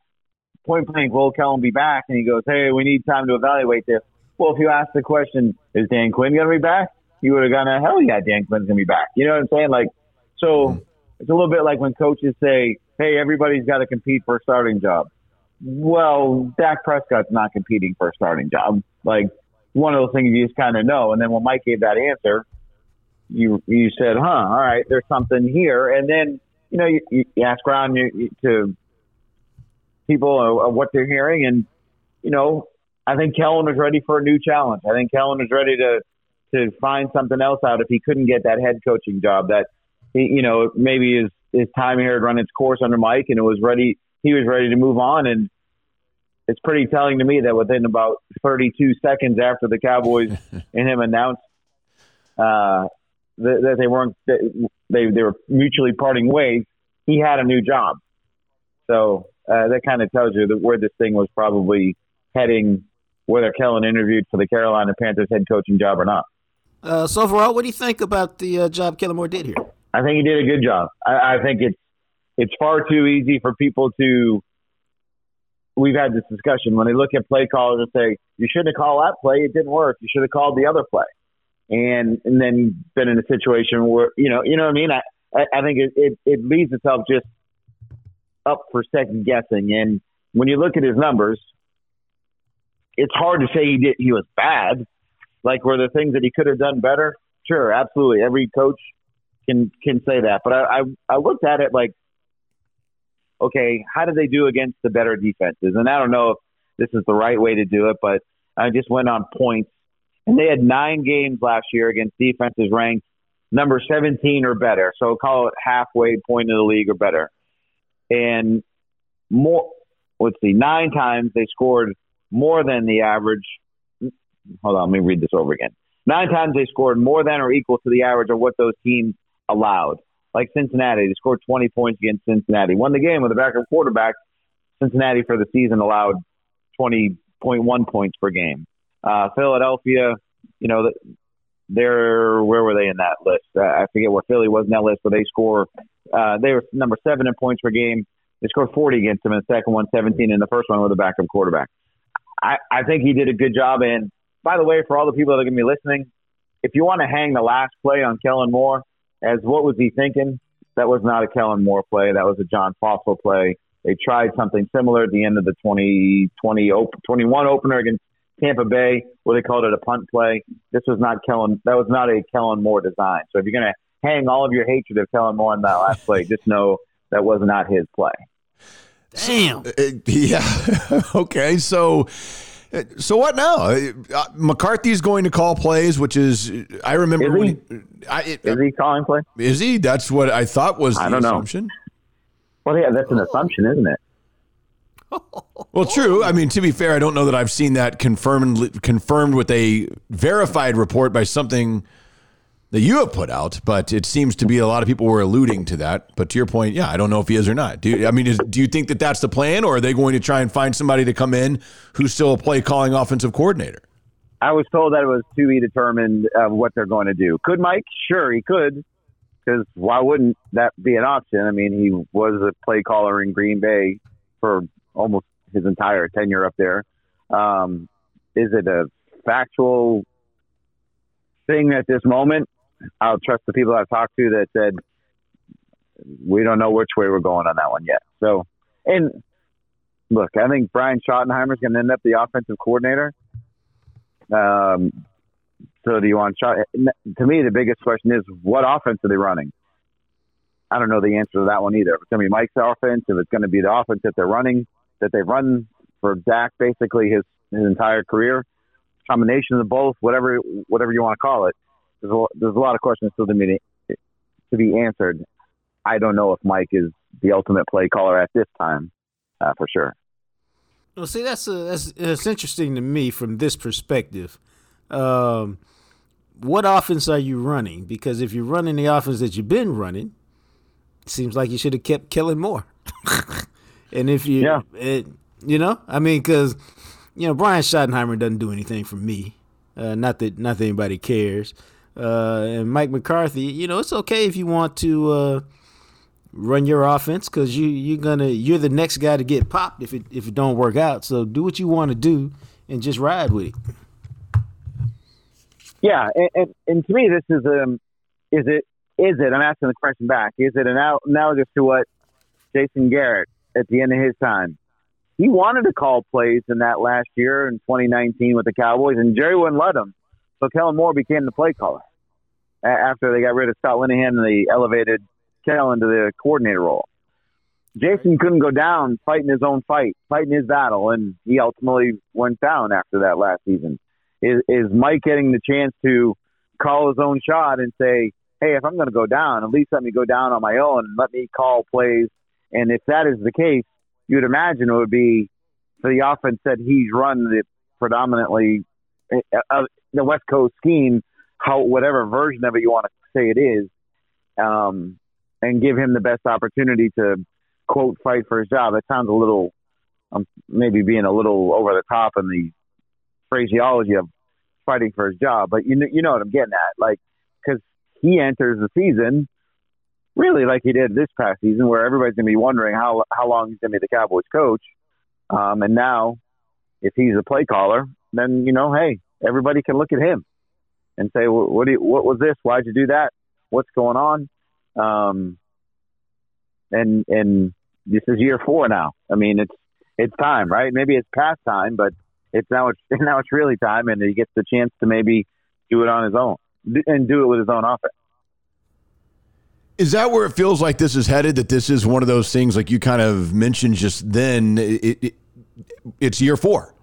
D: point blank, will Kellen be back? And he goes, hey, we need time to evaluate this. Well, if you ask the question, is Dan Quinn going to be back? You would have gone, hell yeah, Dan Quinn's going to be back. You know what I'm saying? Like, so mm-hmm. it's a little bit like when coaches say, hey, everybody's got to compete for a starting job. Well, Dak Prescott's not competing for a starting job. Like, one of those things you just kind of know. And then when Mike gave that answer, you you said, huh, all right, there's something here. And then, you know, you, you ask around you, to people what they're hearing. And, you know, I think Kellen was ready for a new challenge. I think Kellen was ready to to find something else out if he couldn't get that head coaching job. That he, you know maybe his his time here had run its course under Mike, and it was ready. He was ready to move on, and it's pretty telling to me that within about 32 seconds after the Cowboys and him announced uh, that, that they weren't they they were mutually parting ways, he had a new job. So uh, that kind of tells you that where this thing was probably heading whether Kellen interviewed for the Carolina Panthers head coaching job or not.
C: Uh, so overall, what do you think about the uh, job Kellen Moore did here?
D: I think he did a good job. I, I think it's it's far too easy for people to. We've had this discussion when they look at play callers and say you shouldn't have called that play; it didn't work. You should have called the other play, and and then been in a situation where you know you know what I mean. I I think it it, it leaves itself just up for second guessing. And when you look at his numbers, it's hard to say he did he was bad. Like were there things that he could have done better? Sure, absolutely. Every coach can can say that. But I I, I looked at it like, okay, how did they do against the better defenses? And I don't know if this is the right way to do it, but I just went on points, and they had nine games last year against defenses ranked number 17 or better. So call it halfway point of the league or better. And more, let's see, nine times they scored more than the average. Hold on, let me read this over again. Nine times they scored more than or equal to the average of what those teams allowed. Like Cincinnati, they scored 20 points against Cincinnati. Won the game with a backup quarterback. Cincinnati for the season allowed 20.1 points per game. Uh, Philadelphia, you know, they're where were they in that list? Uh, I forget where Philly was in that list, but they score. Uh, they were number seven in points per game. They scored 40 against them in the second one, 17 in the first one with a backup quarterback. I, I think he did a good job. And by the way, for all the people that are going to be listening, if you want to hang the last play on Kellen Moore as what was he thinking, that was not a Kellen Moore play. That was a John Fassel play. They tried something similar at the end of the 2020 op- 21 opener against Tampa Bay, where they called it a punt play. This was not Kellen. That was not a Kellen Moore design. So if you're going to hang all of your hatred of Kellen Moore on that last play, just know that was not his play.
C: Damn.
A: Uh, yeah. okay. So. So what now? Uh, McCarthy's going to call plays, which is I remember.
D: Is he, I, it, is he calling play?
A: Is he? That's what I thought was
D: I
A: the
D: don't
A: assumption.
D: Know. Well, yeah, that's an assumption, isn't it?
A: Well, true. I mean, to be fair, I don't know that I've seen that confirmed confirmed with a verified report by something that you have put out, but it seems to be a lot of people were alluding to that. But to your point, yeah, I don't know if he is or not. Do you, I mean, is, do you think that that's the plan, or are they going to try and find somebody to come in who's still a play calling offensive coordinator?
D: I was told that it was to be determined of what they're going to do. Could Mike? Sure, he could, because why wouldn't that be an option? I mean, he was a play caller in Green Bay for almost his entire tenure up there. Um, is it a factual thing at this moment? I'll trust the people I've talked to that said we don't know which way we're going on that one yet. So, and look, I think Brian Schottenheimer is going to end up the offensive coordinator. Um, so do you want Schott? To me, the biggest question is what offense are they running? I don't know the answer to that one either. If it's going to be Mike's offense, if it's going to be the offense that they're running, that they've run for Dak basically his his entire career, combination of both, whatever whatever you want to call it there's a, there's a lot of questions still to be to be answered. I don't know if Mike is the ultimate play caller at this time, uh, for sure.
C: Well, see, that's, a, that's that's interesting to me from this perspective. Um, what offense are you running? Because if you're running the offense that you've been running, it seems like you should have kept Kellen Moore. and if you,
D: Yeah.
C: it, you know, I mean, because you know Brian Schottenheimer doesn't do anything for me. Uh, not that not that anybody cares. Uh, and Mike McCarthy, you know, it's okay if you want to uh, run your offense because you you're gonna you're the next guy to get popped if it if it don't work out. So do what you want to do and just ride with it.
D: Yeah, and, and, and to me, this is um, is it is it? I'm asking the question back. Is it anal- analogous to what Jason Garrett at the end of his time? He wanted to call plays in that last year in 2019 with the Cowboys, and Jerry wouldn't let him. So Kellen Moore became the play caller after they got rid of Scott Linehan and they elevated Kellen to the coordinator role. Jason couldn't go down fighting his own fight, fighting his battle, and he ultimately went down after that last season. Is, is Mike getting the chance to call his own shot and say, hey, if I'm going to go down, at least let me go down on my own and let me call plays. And if that is the case, you'd imagine it would be for the offense that he's run the predominantly uh, uh, the West Coast scheme, how whatever version of it you want to say it is, um, and give him the best opportunity to quote fight for his job. That sounds a little, um, maybe being a little over the top in the phraseology of fighting for his job, but you know, you know what I'm getting at, like because he enters the season really like he did this past season, where everybody's going to be wondering how how long he's going to be the Cowboys coach, um, and now if he's a play caller, then you know, hey, everybody can look at him and say, what do you, what was this? Why'd you do that? What's going on? Um, and and this is year four now. I mean, it's it's time, right? Maybe it's past time, but it's now it's now it's really time, and he gets the chance to maybe do it on his own and do it with his own offense.
A: Is that where it feels like this is headed? That this is one of those things, like you kind of mentioned just then. It, it, it's year four.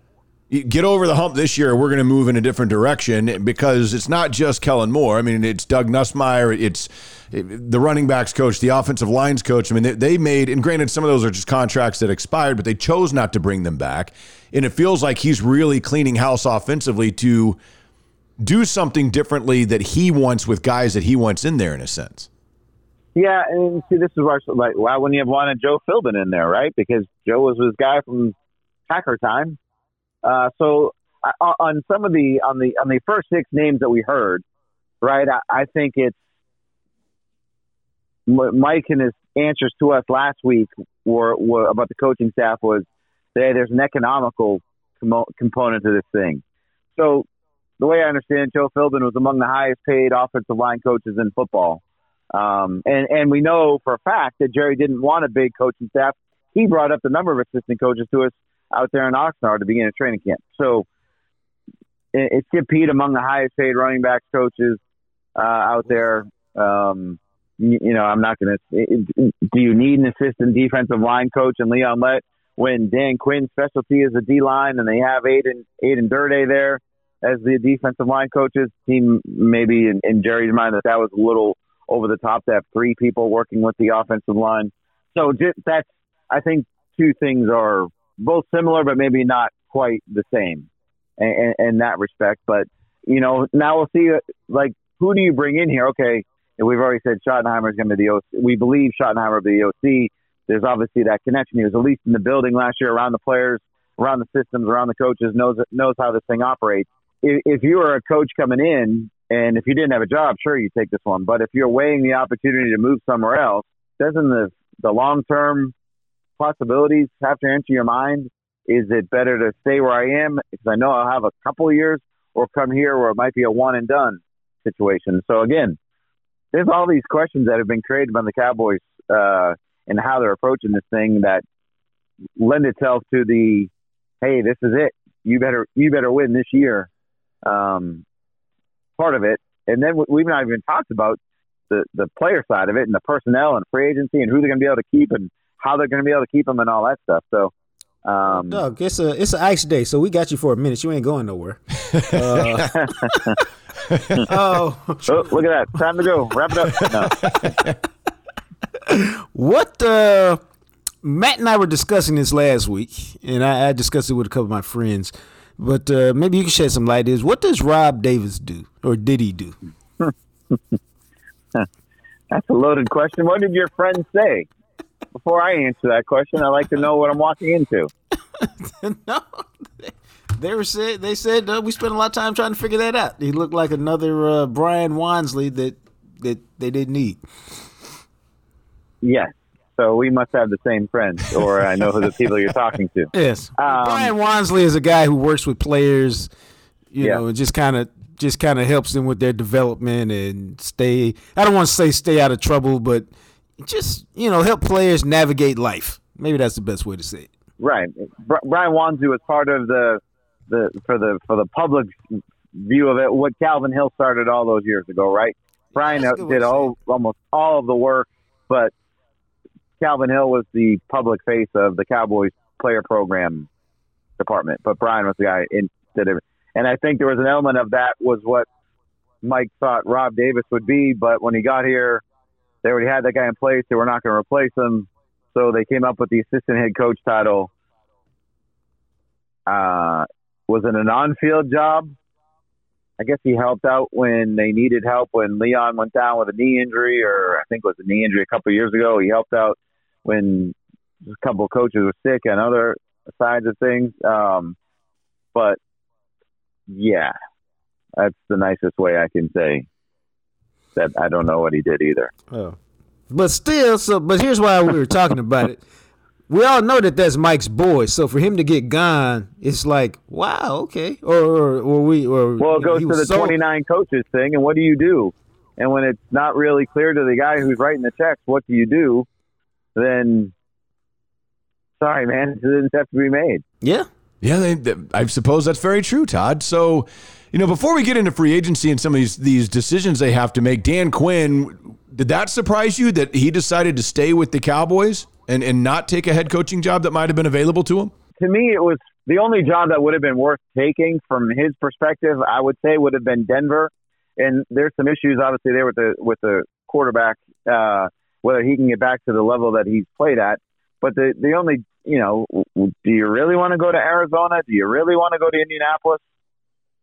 A: You Get over the hump this year. We're going to move in a different direction because it's not just Kellen Moore. I mean, it's Doug Nussmeier. It's the running backs coach, the offensive lines coach. I mean, they, they made, and granted, some of those are just contracts that expired, but they chose not to bring them back. And it feels like he's really cleaning house offensively to do something differently that he wants with guys that he wants in there, in a sense.
D: Yeah, and see, this is where I- like why wouldn't you have wanted Joe Philbin in there, right? Because Joe was his guy from Packer time. Uh, so I, on some of the on the on the first six names that we heard, right? I, I think it's Mike and his answers to us last week were, were about the coaching staff was hey, there's an economical commo- component to this thing. So the way I understand, Joe Philbin was among the highest paid offensive line coaches in football. Um, and, and we know for a fact that Jerry didn't want a big coaching staff. He brought up the number of assistant coaches to us out there in Oxnard to begin a training camp. So it's Skip Peete among the highest paid running backs coaches uh, out there. Um, you, you know, I'm not going to. Do you need an assistant defensive line coach and Leon Lett when Dan Quinn's specialty is a D line and they have Aden Aden Durde there as the defensive line coaches? Team maybe in, in Jerry's mind that that was a little over the top to have three people working with the offensive line. So just, that's I think two things are both similar, but maybe not quite the same in, in, in that respect. But you know, now we'll see. Like, who do you bring in here? Okay, we've already said Schottenheimer is going to be the OC. We believe Schottenheimer will be the OC. There's obviously that connection. He was at least in the building last year, around the players, around the systems, around the coaches. knows knows how this thing operates. If you are a coach coming in, and if you didn't have a job, sure you take this one. But if you're weighing the opportunity to move somewhere else, doesn't the the long term possibilities have to enter your mind? Is it better to stay where I am because I know I'll have a couple of years, or come here where it might be a one and done situation? So again, there's all these questions that have been created by the Cowboys uh, and how they're approaching this thing that lend itself to the hey, this is it. You better you better win this year. Um, part of it, and then we've not even talked about the the player side of it and the personnel and free agency and who they're going to be able to keep and how they're going to be able to keep them and all that stuff. So, um,
C: Doug, it's a it's an ice day, so we got you for a minute. You ain't going nowhere. Uh, oh,
D: oh, look at that! Time to go. Wrap it up. No.
C: what? Uh, Matt and I were discussing this last week, and I, I discussed it with a couple of my friends. But uh, maybe you can shed some light. Is what does Rob Davis do, or did he do?
D: That's a loaded question. What did your friend say? Before I answer that question, I'd like to know what I'm walking into.
C: no, they were said they said uh, we spent a lot of time trying to figure that out. He looked like another uh, Brian Wansley that that they didn't need.
D: Yes. So we must have the same friends, or I know who the people you're talking to.
C: Yes,
D: Um,
C: Brian Wansley is a guy who works with players, you
D: Yeah.
C: know, and just kind of just kind of helps them with their development and stay. I don't want to say stay out of trouble, but just you know help players navigate life. Maybe that's the best way to say it.
D: Right. Br- Brian Wansley was part of the the for the for the public view of it. What Calvin Hill started all those years ago, right? Brian
C: That's a good way
D: did all, almost all of the work, but Calvin Hill was the public face of the Cowboys player program department. But Brian was the guy in did it. And I think there was an element of that was what Mike thought Rob Davis would be. But when he got here, they already had that guy in place. They were not going to replace him. So they came up with the assistant head coach title. Uh, was it an on-field job? I guess he helped out when they needed help when Leon went down with a knee injury, or I think it was a knee injury a couple of years ago. He helped out when a couple of coaches were sick and other sides of things. Um, but yeah, that's the nicest way I can say that I don't know what he did either.
C: Oh. But still, so but here's why we were talking about it. We all know that that's Mike's boy, so for him to get gone, it's like, wow, okay. Or or, or we or
D: Well, it goes
C: he
D: to the
C: so-
D: 29 coaches thing, and what do you do? And when it's not really clear to the guy who's writing the checks, what do you do? Then, sorry, man, decisions have to be made.
C: Yeah.
A: Yeah, they, they- I suppose that's very true, Todd. So, you know, before we get into free agency and some of these these decisions they have to make, Dan Quinn, did that surprise you that he decided to stay with the Cowboys and and not take a head coaching job that might have been available to him?
D: To me, it was the only job that would have been worth taking from his perspective. I would say would have been Denver, and there's some issues obviously there with the with the quarterback, uh, whether he can get back to the level that he's played at. But the the only you know, do you really want to go to Arizona? Do you really want to go to Indianapolis?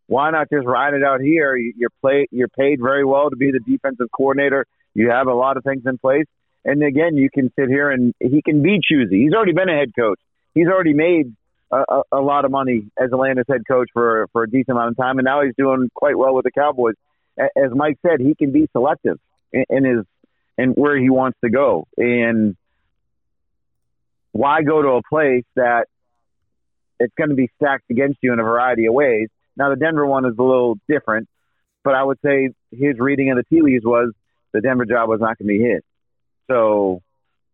D: Why not just ride it out here? You- You're play you're paid very well to be the defensive coordinator. You have a lot of things in place, and again, you can sit here and he can be choosy. He's already been a head coach. He's already made a, a, a lot of money as Atlanta's head coach for for a decent amount of time, and now he's doing quite well with the Cowboys. As Mike said, he can be selective in, in his and where he wants to go. And why go to a place that it's going to be stacked against you in a variety of ways? Now, the Denver one is a little different, but I would say his reading of the tea leaves was the Denver job was not going to be his. So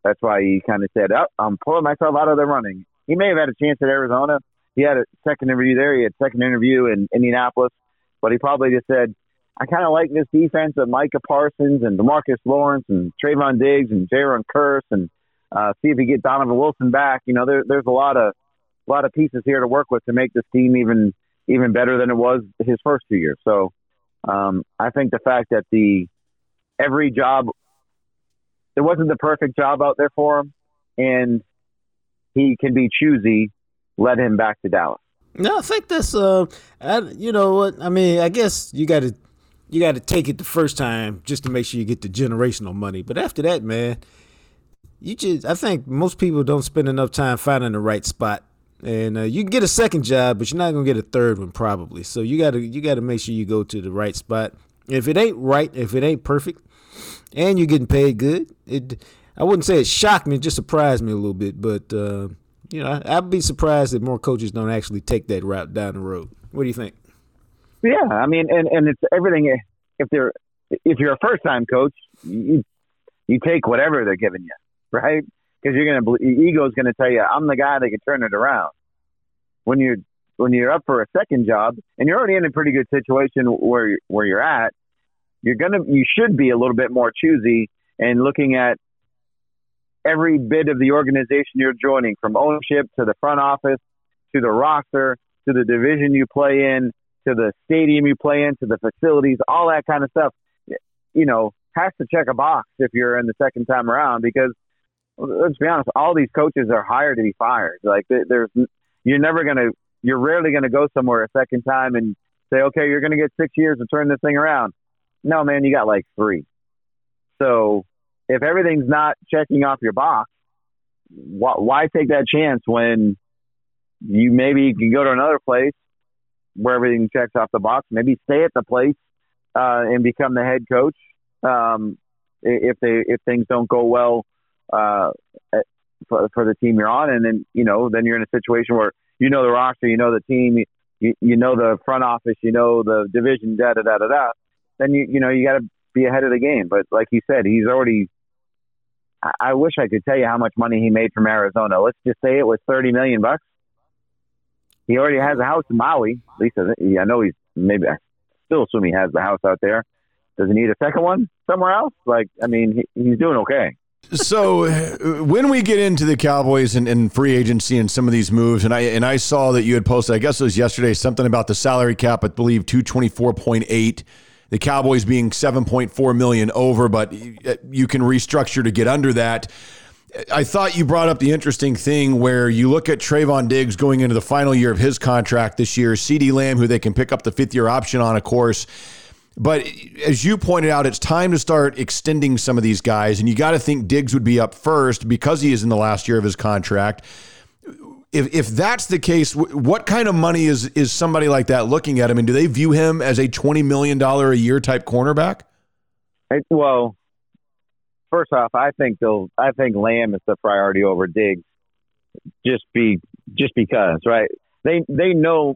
D: that's why he kind of said, oh, I'm pulling myself out of the running. He may have had a chance at Arizona. He had a second interview there. He had a second interview in Indianapolis, but he probably just said, I kind of like this defense of Micah Parsons and DeMarcus Lawrence and Trevon Diggs and Jayron Kearse and uh, see if you get Donovan Wilson back. You know, there, there's a lot of a lot of pieces here to work with to make this team even even better than it was his first two years. So um, I think the fact that the every job there wasn't the perfect job out there for him, and he can be choosy, led him back to Dallas.
C: No, I think that's uh, I, you know what I mean. I guess you got to you got to take it the first time just to make sure you get the generational money. But after that, man, you just I think most people don't spend enough time finding the right spot. And uh, you can get a second job, but you're not gonna get a third one probably. So you gotta you gotta make sure you go to the right spot. If it ain't right, if it ain't perfect, and you're getting paid good, it I wouldn't say it shocked me, it just surprised me a little bit. But uh, you know, I, I'd be surprised that more coaches don't actually take that route down the road. What do you think?
D: Yeah, I mean, and and it's everything. Eh, if they're if you're a first time coach, you you take whatever they're giving you, right? Because you're gonna your ego's gonna tell you, I'm the guy that can turn it around. When you're when you're up for a second job and you're already in a pretty good situation where where you're at, you're gonna you should be a little bit more choosy and looking at every bit of the organization you're joining, from ownership to the front office to the roster to the division you play in to the stadium you play in to the facilities, all that kind of stuff. You know, has to check a box if you're in the second time around because let's be honest, all these coaches are hired to be fired. Like there's, you're never going to you're rarely going to go somewhere a second time and say, okay, you're going to get six years to turn this thing around. No, man, you got like three. So if everything's not checking off your box, why, why take that chance when you maybe can go to another place where everything checks off the box? Maybe stay at the place uh, and become the head coach um, if they if things don't go well uh, for, for the team you're on, and then you know then you're in a situation where you know the roster, you know the team, you, you know the front office, you know the division, da da da da da. Then you you know you got to be ahead of the game. But like you said, he's already. I wish I could tell you how much money he made from Arizona. Let's just say it was thirty million bucks. He already has a house in Maui. At least I know he's maybe. I still assume he has the house out there. Does he need a second one somewhere else? Like, I mean, he, he's doing okay
A: so when we get into the Cowboys and, and, free agency and some of these moves, and I and I saw that you had posted, I guess it was yesterday, something about the salary cap. I believe two twenty four point eight. The Cowboys being seven point four million over, but you can restructure to get under that. I thought you brought up the interesting thing where you look at Trevon Diggs going into the final year of his contract this year, CeeDee Lamb, who they can pick up the fifth year option on, of course but as you pointed out, it's time to start extending some of these guys, and you got to think Diggs would be up first because he is in the last year of his contract. If, if that's the case, what kind of money is is somebody like that looking at him, and do they view him as a twenty million dollar a year type cornerback?
D: Well, first off, I think they'll. I think Lamb is the priority over Diggs, just be just because, right? They they know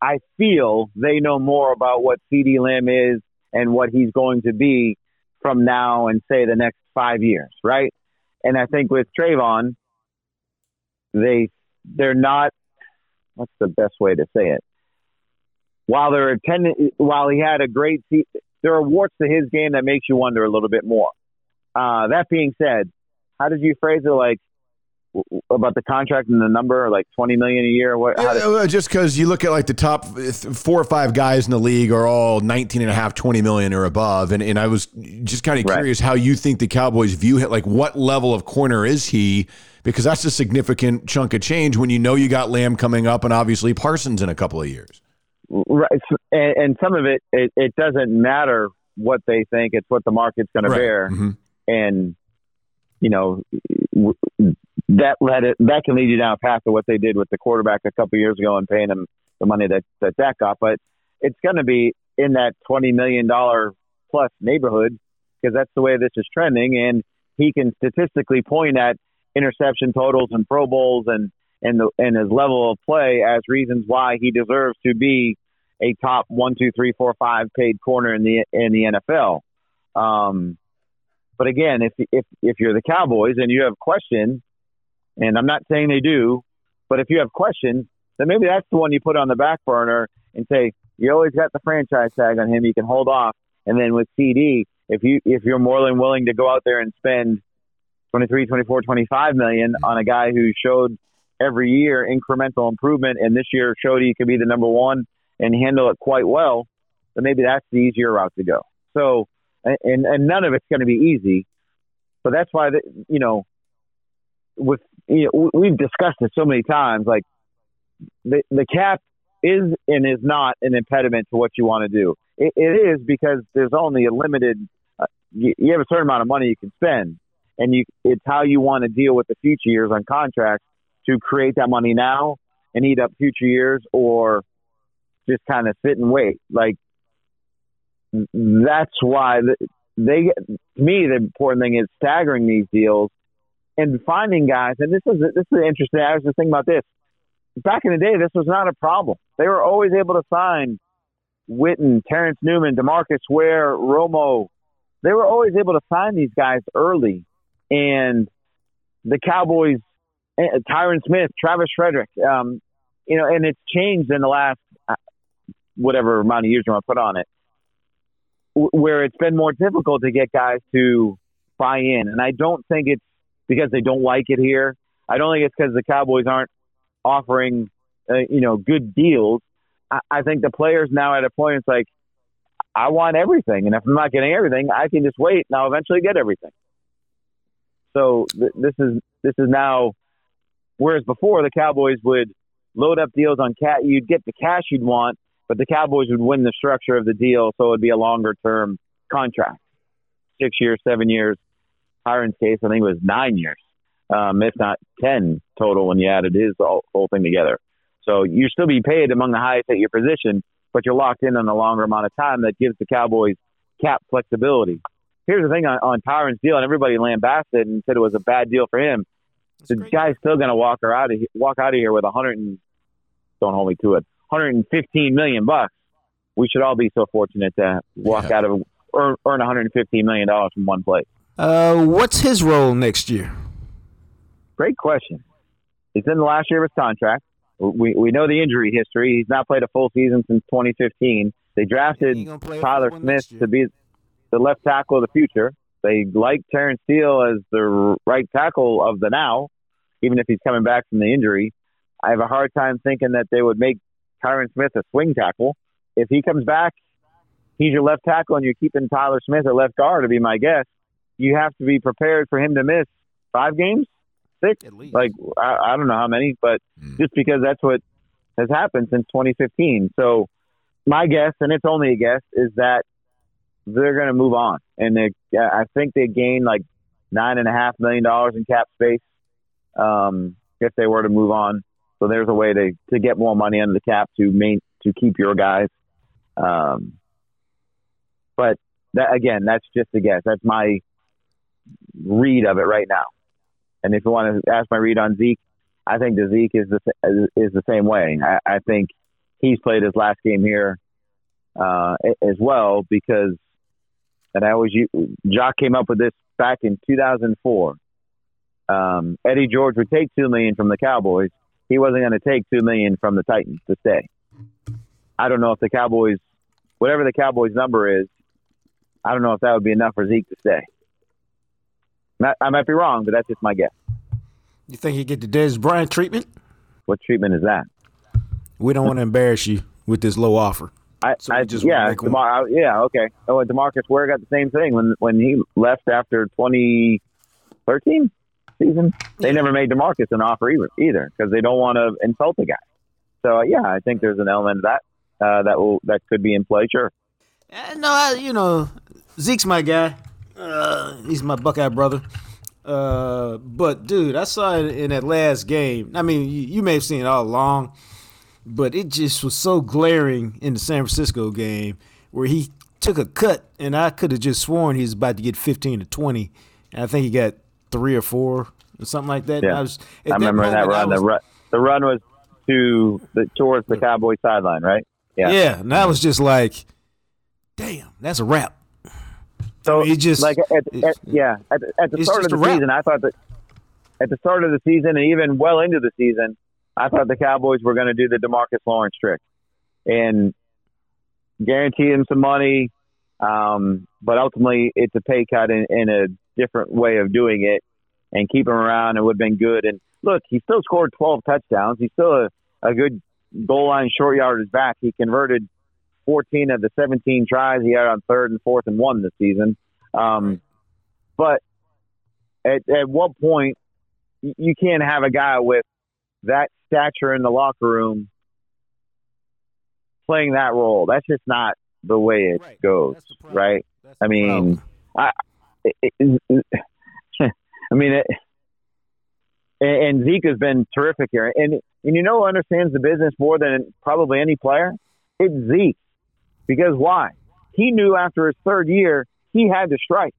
D: I feel they know more about what CeeDee Lamb is and what he's going to be from now and say the next five years, right? And I think with Trevon, they they're not. What's the best way to say it? While they're attending, while he had a great, there are warts to his game that makes you wonder a little bit more. Uh, that being said, how did you phrase it? Like about the contract and the number, like twenty million a year? What?
A: Yeah, just because you look at like the top four or five guys in the league are all 19 and a half, 20 million or above, and and I was just kind of right. curious how you think the Cowboys view it. Like, what level of corner is he? Because that's a significant chunk of change when you know you got Lamb coming up, and obviously Parsons in a couple of years.
D: Right, and, and some of it, it, it doesn't matter what they think; it's what the market's going right. to bear, mm-hmm. And you know that led it that can lead you down a path of what they did with the quarterback a couple years ago and paying him the money that that that got. But it's going to be in that twenty million dollar plus neighborhood because that's the way this is trending, and he can statistically point at interception totals and Pro Bowls and and the and his level of play as reasons why he deserves to be a top one, two, three, four, five paid corner in the in the NFL. Um, but again, if if if you're the Cowboys and you have questions and I'm not saying they do, but if you have questions, then maybe that's the one you put on the back burner and say, you always got the franchise tag on him. You can hold off. And then with CeeDee, if you if you're more than willing to go out there and spend 23, 24, 25 million on a guy who showed every year incremental improvement and this year showed he could be the number one and handle it quite well, then maybe that's the easier route to go. So, and, and none of it's going to be easy, but that's why, you know, with you know, we've discussed it so many times. Like the the cap is and is not an impediment to what you want to do. it, it is because there's only a limited. Uh, you, you have a certain amount of money you can spend, and you it's how you want to deal with the future years on contracts to create that money now and eat up future years, or just kind of sit and wait. Like that's why they. To me, the important thing is staggering these deals and finding guys. And this is this is interesting. I was just thinking about this. Back in the day, this was not a problem. They were always able to sign Witten, Terrence Newman, DeMarcus Ware, Romo. They were always able to sign these guys early, and the Cowboys, eh, Tyron Smith, Travis Frederick, um, you know, and it's changed in the last uh, whatever amount of years you want to put on it, where it's been more difficult to get guys to buy in. And I don't think it's because they don't like it here. I don't think it's because the Cowboys aren't offering, uh, you know, good deals. I, I think the players now at a point it's like, I want everything, and if I'm not getting everything, I can just wait, and I'll eventually get everything. So th- this is this is now, whereas before the Cowboys would load up deals on cat. You'd get the cash you'd want, but the Cowboys would win the structure of the deal, so it would be a longer term contract, six years, seven years. Tyron's case, I think it was nine years, um, if not ten total when you added his whole, whole thing together. So you still be paid among the highest at your position, but you're locked in on a longer amount of time that gives the Cowboys cap flexibility. Here's the thing on, on Tyron's deal, and everybody lambasted and said it was a bad deal for him. the guy's still going to walk her out of walk out of here with a hundred and don't hold me to it, 115 million bucks. We should all be so fortunate to walk
A: Yeah.
D: out of earn, earn 115 million dollars from one place.
C: Uh, what's his role next year?
D: Great question. He's in the last year of his contract. We we know the injury history. He's not played a full season since 2015. They drafted
C: He ain't gonna play a
D: Tyler Smith to be the left tackle of the future. They like Terence Steele as the right tackle of the now, even if he's coming back from the injury. I have a hard time thinking that they would make Tyron Smith a swing tackle. If he comes back, he's your left tackle, and you're keeping Tyler Smith at left guard, to be my guess. You have to be prepared for him to miss five games, six,
C: At least.
D: like I, I don't know how many, but
A: Mm.
D: just because that's what has happened since 2015. So my guess, and it's only a guess, is that they're going to move on, and they, I think they gain like nine and a half million dollars in cap space um, if they were to move on. So there's a way to, to get more money under the cap to main to keep your guys. Um, but that again, that's just a guess. That's my read of it right now. And if you want to ask my read on Zeke, I think the Zeke is the is the same way. I, I think he's played his last game here uh, as well because, and I always Jock came up with this back in 2004. Um, Eddie George would take two million from the Cowboys. He wasn't going to take two million from the Titans to stay. I don't know if the Cowboys, whatever the Cowboys number is, I don't know if that would be enough for Zeke to stay. Not- I might be wrong, but that's just my guess.
C: You think he get the Dez Bryant treatment?
D: What treatment is that?
C: We don't want to embarrass you with this low offer.
D: I,
C: So
D: I
C: just
D: yeah. DeMar- yeah, okay. Oh, and DeMarcus Ware got the same thing when when he left after 2013 season. They never made DeMarcus an offer either, either because they don't want to insult the guy. So uh, yeah, I think there's an element of that uh, that will that could be in play. Sure.
C: Uh, no, I, you know, Zeke's my guy. Uh, he's my Buckeye brother. Uh, but dude, I saw it in that last game. I mean, you, you may have seen it all along, but it just was so glaring in the San Francisco game where he took a cut, and I could have just sworn he was about to get 15 to 20. And I think he got three or four or something like that.
D: Yeah.
C: I, was,
D: I remember that
C: moment, I
D: run. The run the run was to the towards the Cowboy sideline, right? Yeah.
C: yeah, and I was just like, damn, that's a wrap.
D: So
C: It just-
D: like at, at,
C: it's-
D: yeah at, the- at the
C: it's
D: start of the
C: a wrap.
D: season, I thought that at the start of the season and even well into the season, I thought the Cowboys were going to do the DeMarcus Lawrence trick and guarantee him some money, um, but ultimately it's a pay cut in, in a different way of doing it, and keep him around. It would have been good. And look, he still scored 12 touchdowns. He's still a, a good goal line short yardage back. He converted 14 of the 17 tries he had on third and fourth and one this season. Um, but at, at what point you can't have a guy with that stature in the locker room playing that role? That's just not the way it
C: Right.
D: goes,
C: That's
D: right? I mean. I, it, it, I mean, it, and and Zeke has been terrific here. And and you know who understands the business more than probably any player? It's Zeke. Because why? He knew after his third year he had to strike.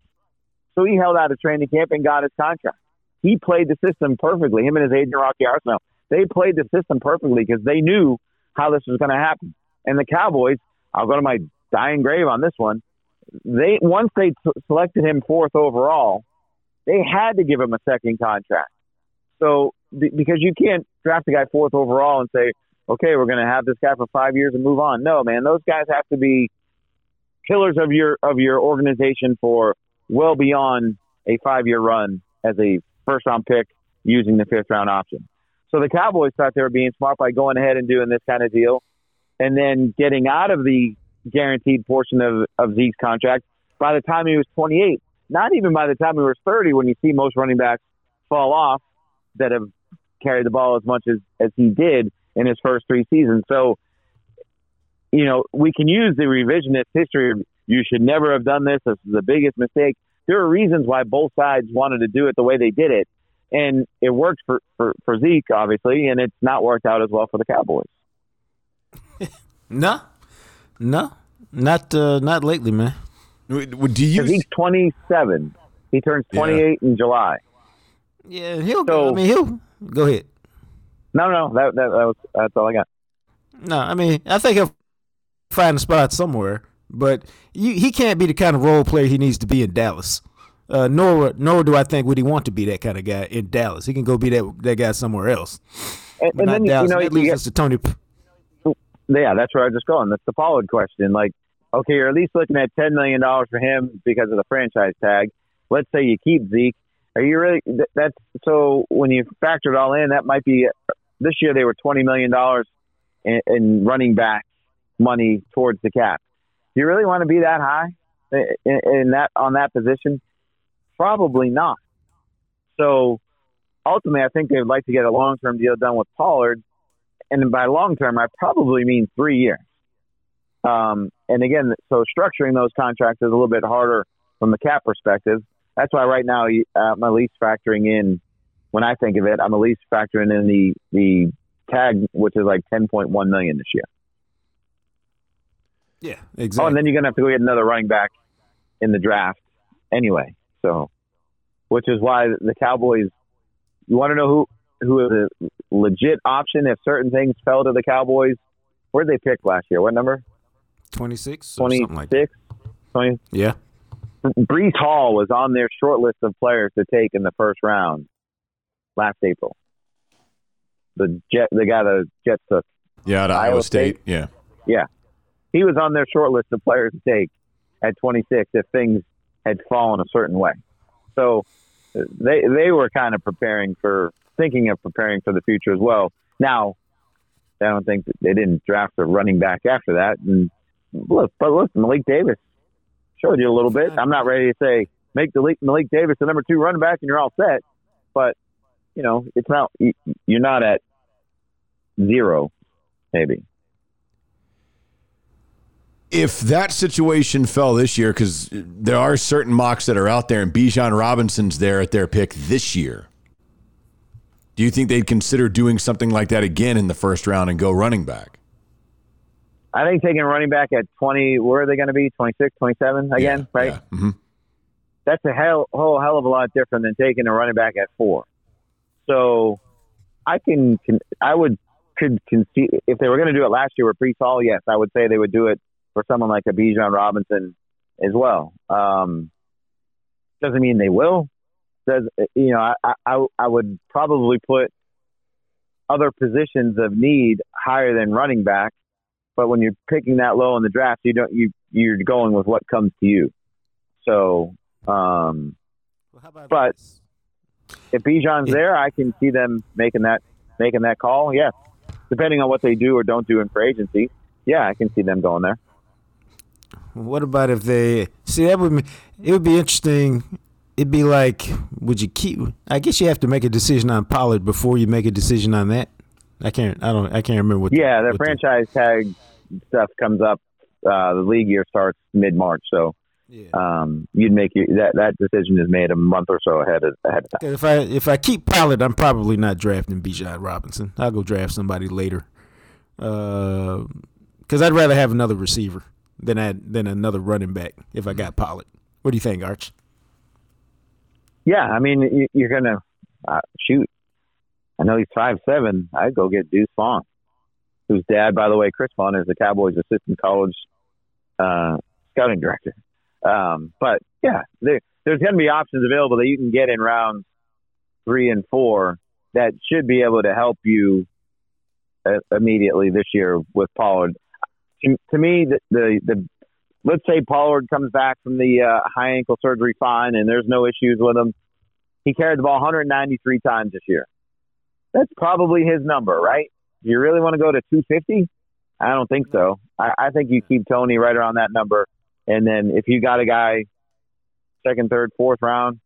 D: So he held out of training camp and got his contract. He played the system perfectly. Him and his agent Rocky Arceneaux. They played the system perfectly because they knew how this was going to happen. And the Cowboys, I'll go to my dying grave on this one. They once they t- selected him fourth overall, they had to give him a second contract. So be- because you can't draft a guy fourth overall and say, okay, we're going to have this guy for five years and move on. No, man, those guys have to be pillars of your of your organization for well beyond a five year run as a first round pick using the fifth round option. So the Cowboys thought they were being smart by going ahead and doing this kind of deal, and then getting out of the guaranteed portion of, of Zeke's contract by the time he was 28. Not even by the time he was 30, when you see most running backs fall off that have carried the ball as much as, as he did. in his first three seasons. So, you know, we can use the revisionist history. Of, you should never have done this. This is the biggest mistake. There are reasons why both sides wanted to do it the way they did it, and it worked for for, for Zeke obviously, and it's not worked out as well for the Cowboys.
C: No, no, not uh, not lately, man.
A: Do you?
D: He's 27. He turns 28 yeah. in July.
C: Yeah, he'll. So, I mean, he'll go ahead.
D: No, no, that, that, that was that's all I got.
C: No, I mean, I think he'll find a spot somewhere, but you, he can't be the kind of role player he needs to be in Dallas. Uh, nor nor do I think would he want to be that kind of guy in Dallas. He can go be that that guy somewhere else.
D: And, and then Dallas. you know,
C: that leads us to Tony.
D: Yeah, that's where I was just going. That's the Pollard question. Like, okay, you're at least looking at ten million dollars for him because of the franchise tag. Let's say you keep Zeke. Are you really? That's so. When you factor it all in, that might be. This year they were twenty million dollars in, in running back money towards the cap. Do you really want to be that high in, in that on that position? Probably not. So ultimately, I think they would like to get a long term deal done with Pollard, and by long term, I probably mean three years. Um, and again, so structuring those contracts is a little bit harder from the cap perspective. That's why right now I'm at least factoring in when I think of it, I'm at least factoring in the the tag, which is like 10.1 million this year.
C: Yeah, exactly.
D: Oh, and then you're gonna have to go get another running back in the draft anyway. So, which is why the Cowboys. You want to know who who is a legit option if certain things fell to the Cowboys? Where did they pick last year? What number?
C: Twenty six.
D: Twenty six. Twenty.
C: Yeah.
D: Breece Hall was on their short list of players to take in the first round last April. The jet, the guy the Jets took.
A: Yeah, at Iowa, Iowa State. State. Yeah.
D: Yeah. He was on their short list of players to take at 26 if things had fallen a certain way. So they they were kind of preparing for thinking of preparing for the future as well. Now, I don't think they didn't draft a running back after that. And look, but look, Malik Davis showed you a little bit. I'm not ready to say make the Malik Davis the number two running back and you're all set, but you know it's not you're not at zero, maybe
A: if that situation fell this year, because there are certain mocks that are out there, and Bijan Robinson's there at their pick this year, do you think they'd consider doing something like that again in the first round and go running back?
D: I think taking running back at 20, where are they going to be? 26, 27 again,
A: yeah,
D: right?
A: Yeah. Mm-hmm.
D: That's a hell, whole hell of a lot different than taking a running back at four. So I can, can I would, could concede, if they were going to do it last year with Breece Hall, yes, I would say they would do it for someone like a Bijan Robinson as well. Um, doesn't mean they will. Does you know? I, I I would probably put other positions of need higher than running back, but when you're picking that low in the draft, you don't you you're going with what comes to you. So, um, well, but this? if Bijan's yeah. there, I can see them making that making that call. Yeah, depending on what they do or don't do in free agency. Yeah, I can see them going there.
C: What about if they see that would it would be interesting. It'd be like, would you keep? I guess you have to make a decision on Pollard before you make a decision on that. I can't. I don't. I can't remember what.
D: Yeah,
C: the,
D: the franchise the, tag stuff comes up. Uh, the league year starts mid March, so yeah. um, you'd make your, that that decision is made a month or so ahead of ahead of time.
C: If I if I keep Pollard, I'm probably not drafting Bijan Robinson. I'll go draft somebody later, because uh, I'd rather have another receiver than I, than another running back if I got Pollard. What do you think, Arch?
D: Yeah, I mean, you're gonna uh, shoot. I know he's five seven. I'd go get Deuce Vaughn, whose dad, by the way, Chris Vaughn, is the Cowboys' assistant college uh, scouting director. Um, but yeah, there, there's going to be options available that you can get in rounds three and four that should be able to help you uh, immediately this year with Pollard to, to me, the, the, the let's say Pollard comes back from the uh, high ankle surgery fine and there's no issues with him. He carried the ball 193 times this year. That's probably his number, right? Do you really want to go to 250? I don't think so. I, I think you keep Tony right around that number. And then if you got a guy second, third, fourth round,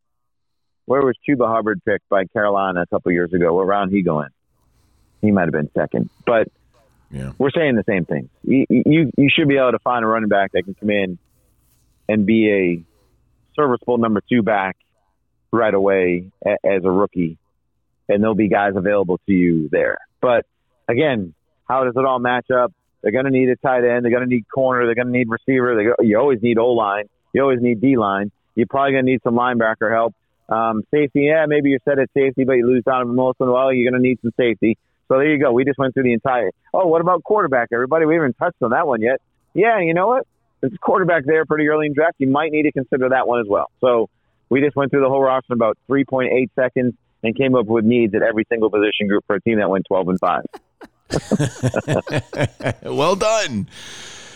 D: where was Chuba Hubbard picked by Carolina a couple years ago? What round he going? he might have been second, but
A: Yeah.
D: we're saying the same thing. You, you you should be able to find a running back that can come in and be a serviceable number two back right away as a rookie, and there'll be guys available to you there. But again, how does it all match up? They're going to need a tight end. They're going to need corner. They're going to need receiver. Go, you always need O line. You always need D line. You're probably going to need some linebacker help. Um, safety, yeah, maybe you're set at safety, but you lose Donovan Wilson. Well, you're going to need some safety. So there you go. We just went through the entire. Oh, what about quarterback? Everybody, we haven't touched on that one yet. Yeah, you know what? There's a quarterback there pretty early in draft. You might need to consider that one as well. So we just went through the whole roster in about 3.8 seconds and came up with needs at every single position group for a team that went 12 and five.
A: well done.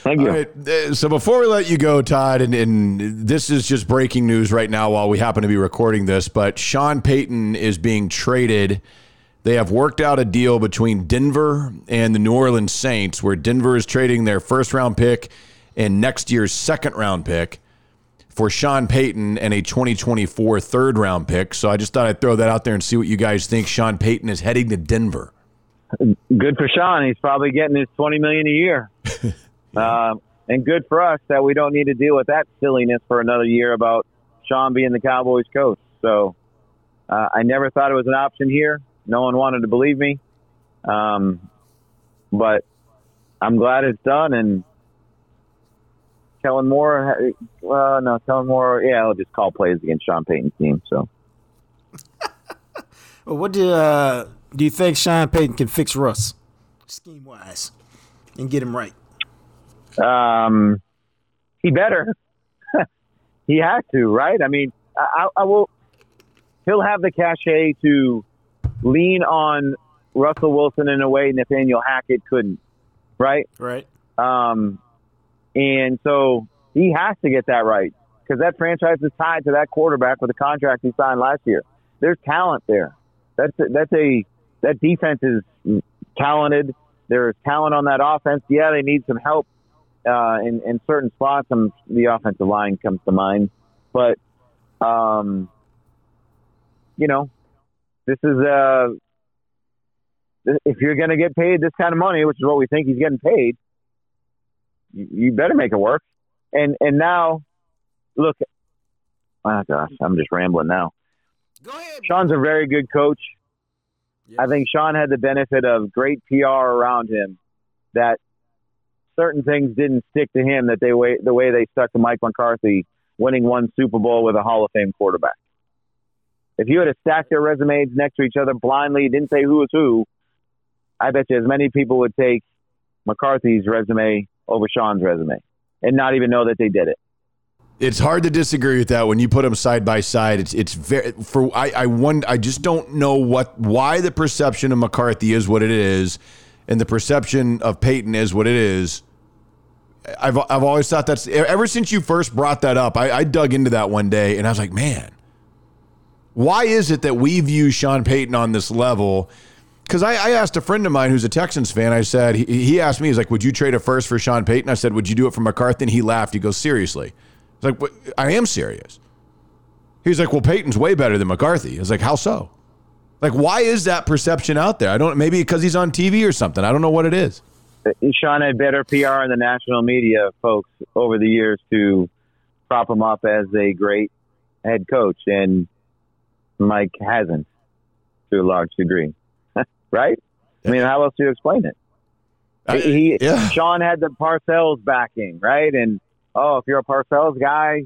D: Thank you.
A: All right, uh, so before we let you go, Todd, and, and this is just breaking news right now while we happen to be recording this, but Sean Payton is being traded. They have worked out a deal between Denver and the New Orleans Saints where Denver is trading their first round pick and next year's second round pick for Sean Payton and a 2024 third round pick. So I just thought I'd throw that out there and see what you guys think. Sean Payton is heading to Denver.
D: good for Sean. He's probably getting his twenty million a year, um, and good for us that we don't need to deal with that silliness for another year about Sean being the Cowboys coach. So uh, I never thought it was an option here. No one wanted to believe me, um, but I'm glad it's done. And Kellen Moore, well, no, Kellen Moore, yeah, I'll just call plays against Sean Payton's team. So.
C: Well, what do uh, do you think Sean Payton can fix Russ, scheme wise, and get him right?
D: Um, he better. he has to, right? I mean, I, I will. He'll have the cachet to lean on Russell Wilson in a way Nathaniel Hackett couldn't, right?
C: Right.
D: Um, and so he has to get that right because that franchise is tied to that quarterback with the contract he signed last year. There's talent there. That's a, that's a that defense is talented. There's talent on that offense. Yeah, they need some help uh, in in certain spots. And the offensive line comes to mind, but um, you know, this is uh, if you're going to get paid this kind of money, which is what we think he's getting paid, you, you better make it work. And and now, look, oh gosh, I'm just rambling now.
C: Go ahead.
D: Sean's a very good coach. I think Sean had the benefit of great PR around him that certain things didn't stick to him that they way the way they stuck to Mike McCarthy winning one Super Bowl with a Hall of Fame quarterback. If you had to stack their resumes next to each other blindly, didn't say who was who, I bet you as many people would take McCarthy's resume over Sean's resume and not even know that they did it.
A: It's hard to disagree with that when you put them side by side. It's it's very for I I wonder I just don't know what why the perception of McCarthy is what it is, and the perception of Payton is what it is. I've I've always thought that's ever since you first brought that up. I, I dug into that one day and I was like, man, why is it that we view Sean Payton on this level? Because I, I asked a friend of mine who's a Texans fan. I said he, he asked me, he's like, "Would you trade a first for Sean Payton?" I said, "Would you do it for McCarthy?" And he laughed. He goes, "Seriously?" I was like, "What? I am serious." He's like, "Well, Payton's way better than McCarthy." I was like, "How so?" Like, why is that perception out there? I don't. Maybe because he's on TV or something. I don't know what it is.
D: Uh, Sean had better PR in the national media, folks, over the years to prop him up as a great head coach, and Mike hasn't to a large degree, right? I mean, how else do you explain it?
A: I-
D: he,
A: yeah.
D: Sean had the Parcells backing, right? And oh, if you're a Parcells guy,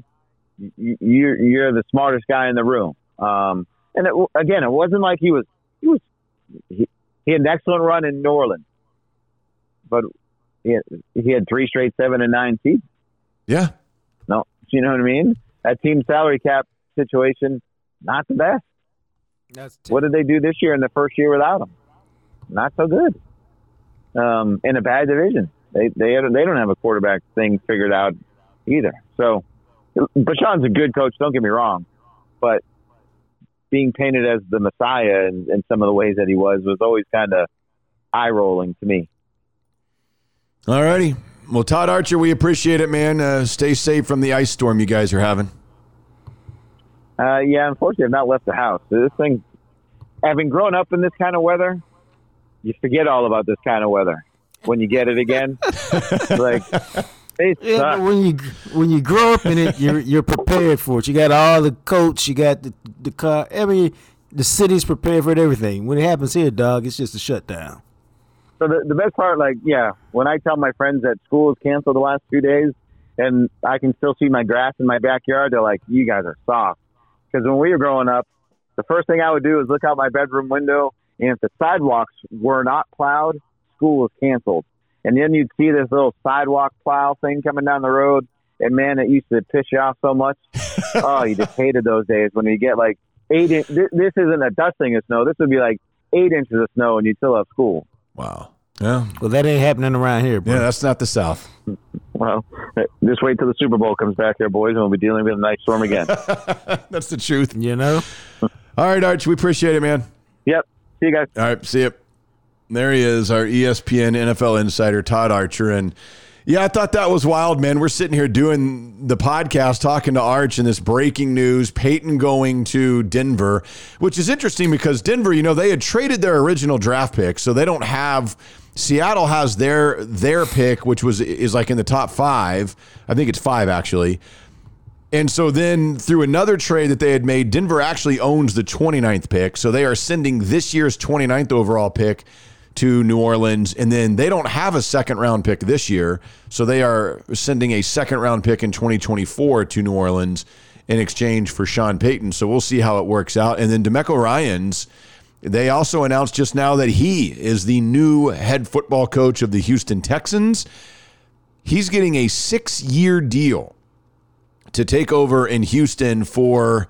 D: you, you're you're the smartest guy in the room. Um, and it, again, it wasn't like he was he was he, he had an excellent run in New Orleans, but he had, he had three straight seven and nine seasons.
A: Yeah.
D: No, you know what I mean? That team salary cap situation, not the best.
C: That's
D: What did they do this year in the first year without him? Not so good. Um, in a bad division, they they they don't have a quarterback thing figured out either. So, but Sean's a good coach. Don't get me wrong, but being painted as the Messiah in, in some of the ways that he was was always kind of eye rolling to me.
A: All righty. Well, Todd Archer, we appreciate it, man. Uh, stay safe from the ice storm you guys are having.
D: Uh, yeah, unfortunately, I've not left the house. This thing, having grown up in this kind of weather, you forget all about this kind of weather when you get it again. like it
C: Yeah,
D: sucks.
C: but when you when you grow up in it, you're you're prepared for it. You got all the coats, you got the the car. every the city's prepared for it, everything. When it happens here, dog, it's just a shutdown.
D: So the, the best part, like, yeah, when I tell my friends that school is canceled the last few days, and I can still see my grass in my backyard, they're like, "You guys are soft." Because when we were growing up, the first thing I would do is look out my bedroom window, and if the sidewalks were not plowed, school was canceled. And then you'd see this little sidewalk plow thing coming down the road, and man, it used to piss you off so much. oh, you just hated those days when you get like eight. In- this, this isn't a dusting of snow. This would be like eight inches of snow, and you'd still have school.
A: Wow. Yeah.
C: Well, that ain't happening around here, bro.
A: Yeah, that's not the South.
D: Well, just wait till the Super Bowl comes back here, boys, and we'll be dealing with a nice storm again.
A: That's the truth.
C: You know,
A: All right, Arch, we appreciate it, man.
D: yep. See you guys.
A: All right, see you. There he is, our ESPN NFL insider, Todd Archer. And yeah, I thought that was wild, man. We're sitting here doing the podcast, talking to Arch, and this breaking news Payton going to Denver, which is interesting because Denver, you know, they had traded their original draft pick, so they don't have. Seattle has their their pick, which was is like in the top five. I think it's five actually. And so then through another trade that they had made, Denver actually owns the 29th pick. So they are sending this year's 29th overall pick to New Orleans. And then they don't have a second round pick this year. So they are sending a second round pick in 2024 to New Orleans in exchange for Sean Payton. So we'll see how it works out. And then DeMeco Ryans, they also announced just now that he is the new head football coach of the Houston Texans. He's getting a six year deal to take over in Houston for,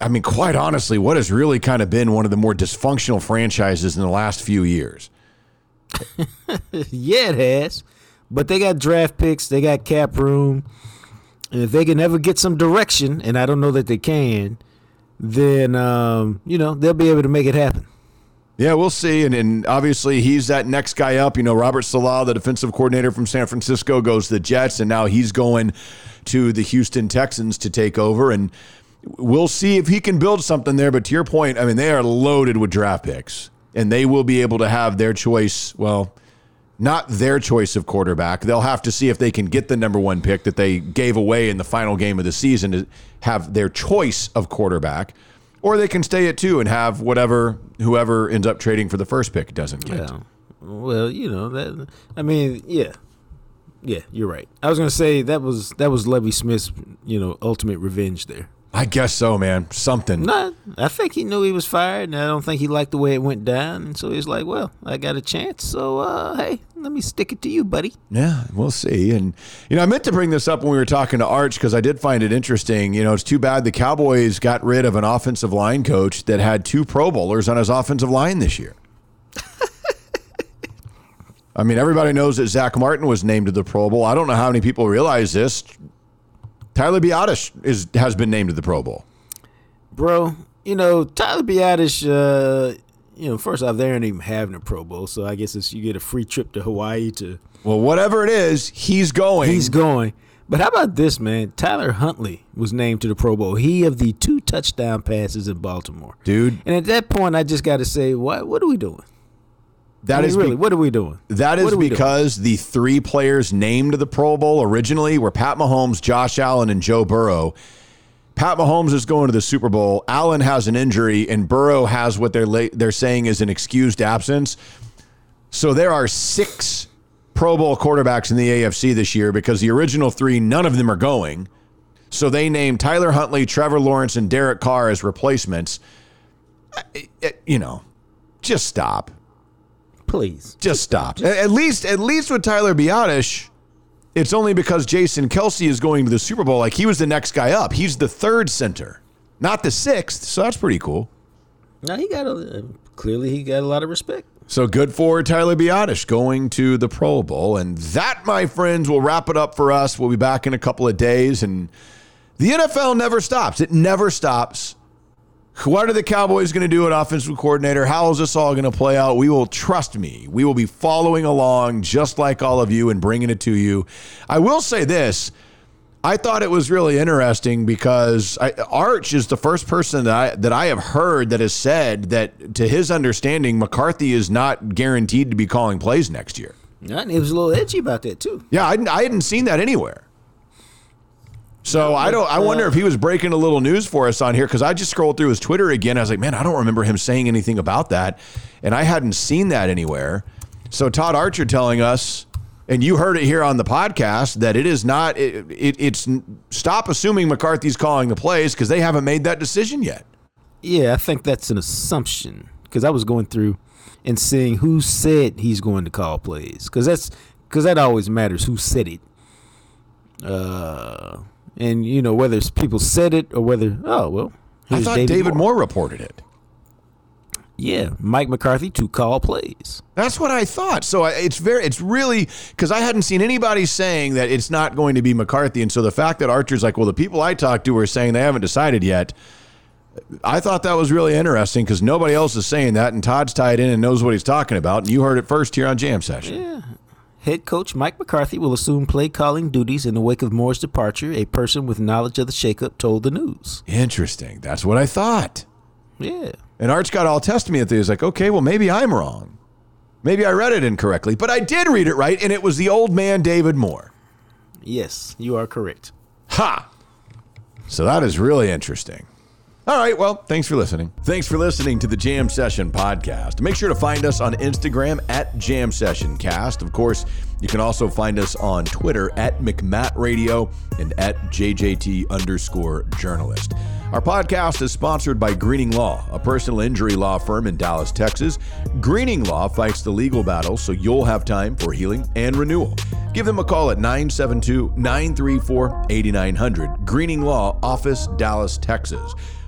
A: I mean, quite honestly, what has really kind of been one of the more dysfunctional franchises in the last few years.
C: yeah, it has. But they got draft picks, they got cap room, and if they can ever get some direction, and I don't know that they can, then um, you know they'll be able to make it happen.
A: Yeah, we'll see. And, and obviously, he's that next guy up. You know, Robert Saleh, the defensive coordinator from San Francisco, goes to the Jets, and now he's going to the Houston Texans to take over. And we'll see if he can build something there. But to your point, I mean, they are loaded with draft picks, and they will be able to have their choice. Well, not their choice of quarterback. They'll have to see if they can get the number one pick that they gave away in the final game of the season to have their choice of quarterback. Or they can stay at two and have whatever whoever ends up trading for the first pick doesn't get.
C: Yeah. Well, you know that. I mean, yeah, yeah. You're right. I was gonna say that was that was Lovie Smith's you know ultimate revenge there.
A: I guess so, man. Something.
C: No, I think he knew he was fired, and I don't think he liked the way it went down. And so he's like, "Well, I got a chance, so uh, hey, let me stick it to you, buddy."
A: Yeah, we'll see. And you know, I meant to bring this up when we were talking to Arch because I did find it interesting. You know, it's too bad the Cowboys got rid of an offensive line coach that had two Pro Bowlers on his offensive line this year. I mean, everybody knows that Zack Martin was named to the Pro Bowl. I don't know how many people realize this. Tyler Biadasz is has been named to the Pro Bowl.
C: bro. You know, Tyler Biadasz, uh, you know, first off, they aren't even having a Pro Bowl, so I guess it's you get a free trip to Hawaii to.
A: Well, whatever it is, he's going.
C: He's going. But how about this, man? Tyler Huntley was named to the Pro Bowl. He of the two touchdown passes in Baltimore,
A: dude.
C: And at that point, I just got to say, what what are we doing?
A: That
C: I mean,
A: is
C: really
A: be-
C: what are we doing?
A: That is
C: What
A: is
C: are we doing?
A: because the three players named to the Pro Bowl originally were Pat Mahomes, Josh Allen, and Joe Burrow. Pat Mahomes is going to the Super Bowl. Allen has an injury, and Burrow has what they're la- they're saying is an excused absence. So there are six Pro Bowl quarterbacks in the AFC this year because the original three, none of them are going. So they named Tyler Huntley, Trevor Lawrence, and Derek Carr as replacements. I- I- You know, just stop
C: Please.
A: just stop. At- At least, at least with Tyler Biadasz, it's only because Jason Kelce is going to the Super Bowl. Like he was the next guy up. He's the third center, not the sixth. So that's pretty cool.
C: Now he got a clearly he got a lot of respect.
A: So good for Tyler Biadasz going to the Pro Bowl. And that, my friends, will wrap it up for us. We'll be back in a couple of days. And the NFL never stops. It never stops. What are the Cowboys going to do at offensive coordinator? How is this all going to play out? We will, trust me, we will be following along just like all of you and bringing it to you. I will say this I thought it was really interesting because I, Arch is the first person that I that I have heard that has said that to his understanding McCarthy is not guaranteed to be calling plays next year.
C: And he was a little edgy about that too.
A: Yeah, I, I hadn't seen that anywhere. So I don't. I wonder if he was breaking a little news for us on here because I just scrolled through his Twitter again. I was like, man, I don't remember him saying anything about that, and I hadn't seen that anywhere. So Todd Archer telling us, and you heard it here on the podcast that it is not. It, it, it's stop assuming McCarthy's calling the plays because they haven't made that decision yet.
C: Yeah, I think that's an assumption because I was going through and seeing who said he's going to call plays because that's because that always matters who said it. Uh, and you know whether it's people said it or whether oh well.
A: I thought David, Moore reported it.
C: Yeah, Mike McCarthy to call plays.
A: That's what I thought. So I- it's very, it's really because I hadn't seen anybody saying that it's not going to be McCarthy, and so the fact that Archer's like, well, the people I talked to are saying they haven't decided yet. I thought that was really interesting because nobody else is saying that, and Todd's tied in and knows what he's talking about, and you heard it first here on Jam Session.
C: Yeah. Head coach Mike McCarthy will assume play calling duties in the wake of Moore's departure. A person with knowledge of the shakeup told the news.
A: Interesting. That's what I thought.
C: Yeah.
A: And Arch got all tested me at the. He's like, okay, well, maybe I'm wrong. Maybe I read it incorrectly, but I did read it right, and it was the old man David Moore.
C: Yes, you are correct.
A: Ha! So that is really interesting. All right, well, thanks for listening. Thanks for listening to the Jam Session podcast. Make sure to find us on Instagram at Jam Session Cast. Of course, you can also find us on Twitter at McMatt Radio and at JJT underscore journalist. Our podcast is sponsored by Greening Law, a personal injury law firm in Dallas, Texas. Greening Law fights the legal battle so you'll have time for healing and renewal. Give them a call at 972 934 8900. Greening Law, Office, Dallas, Texas.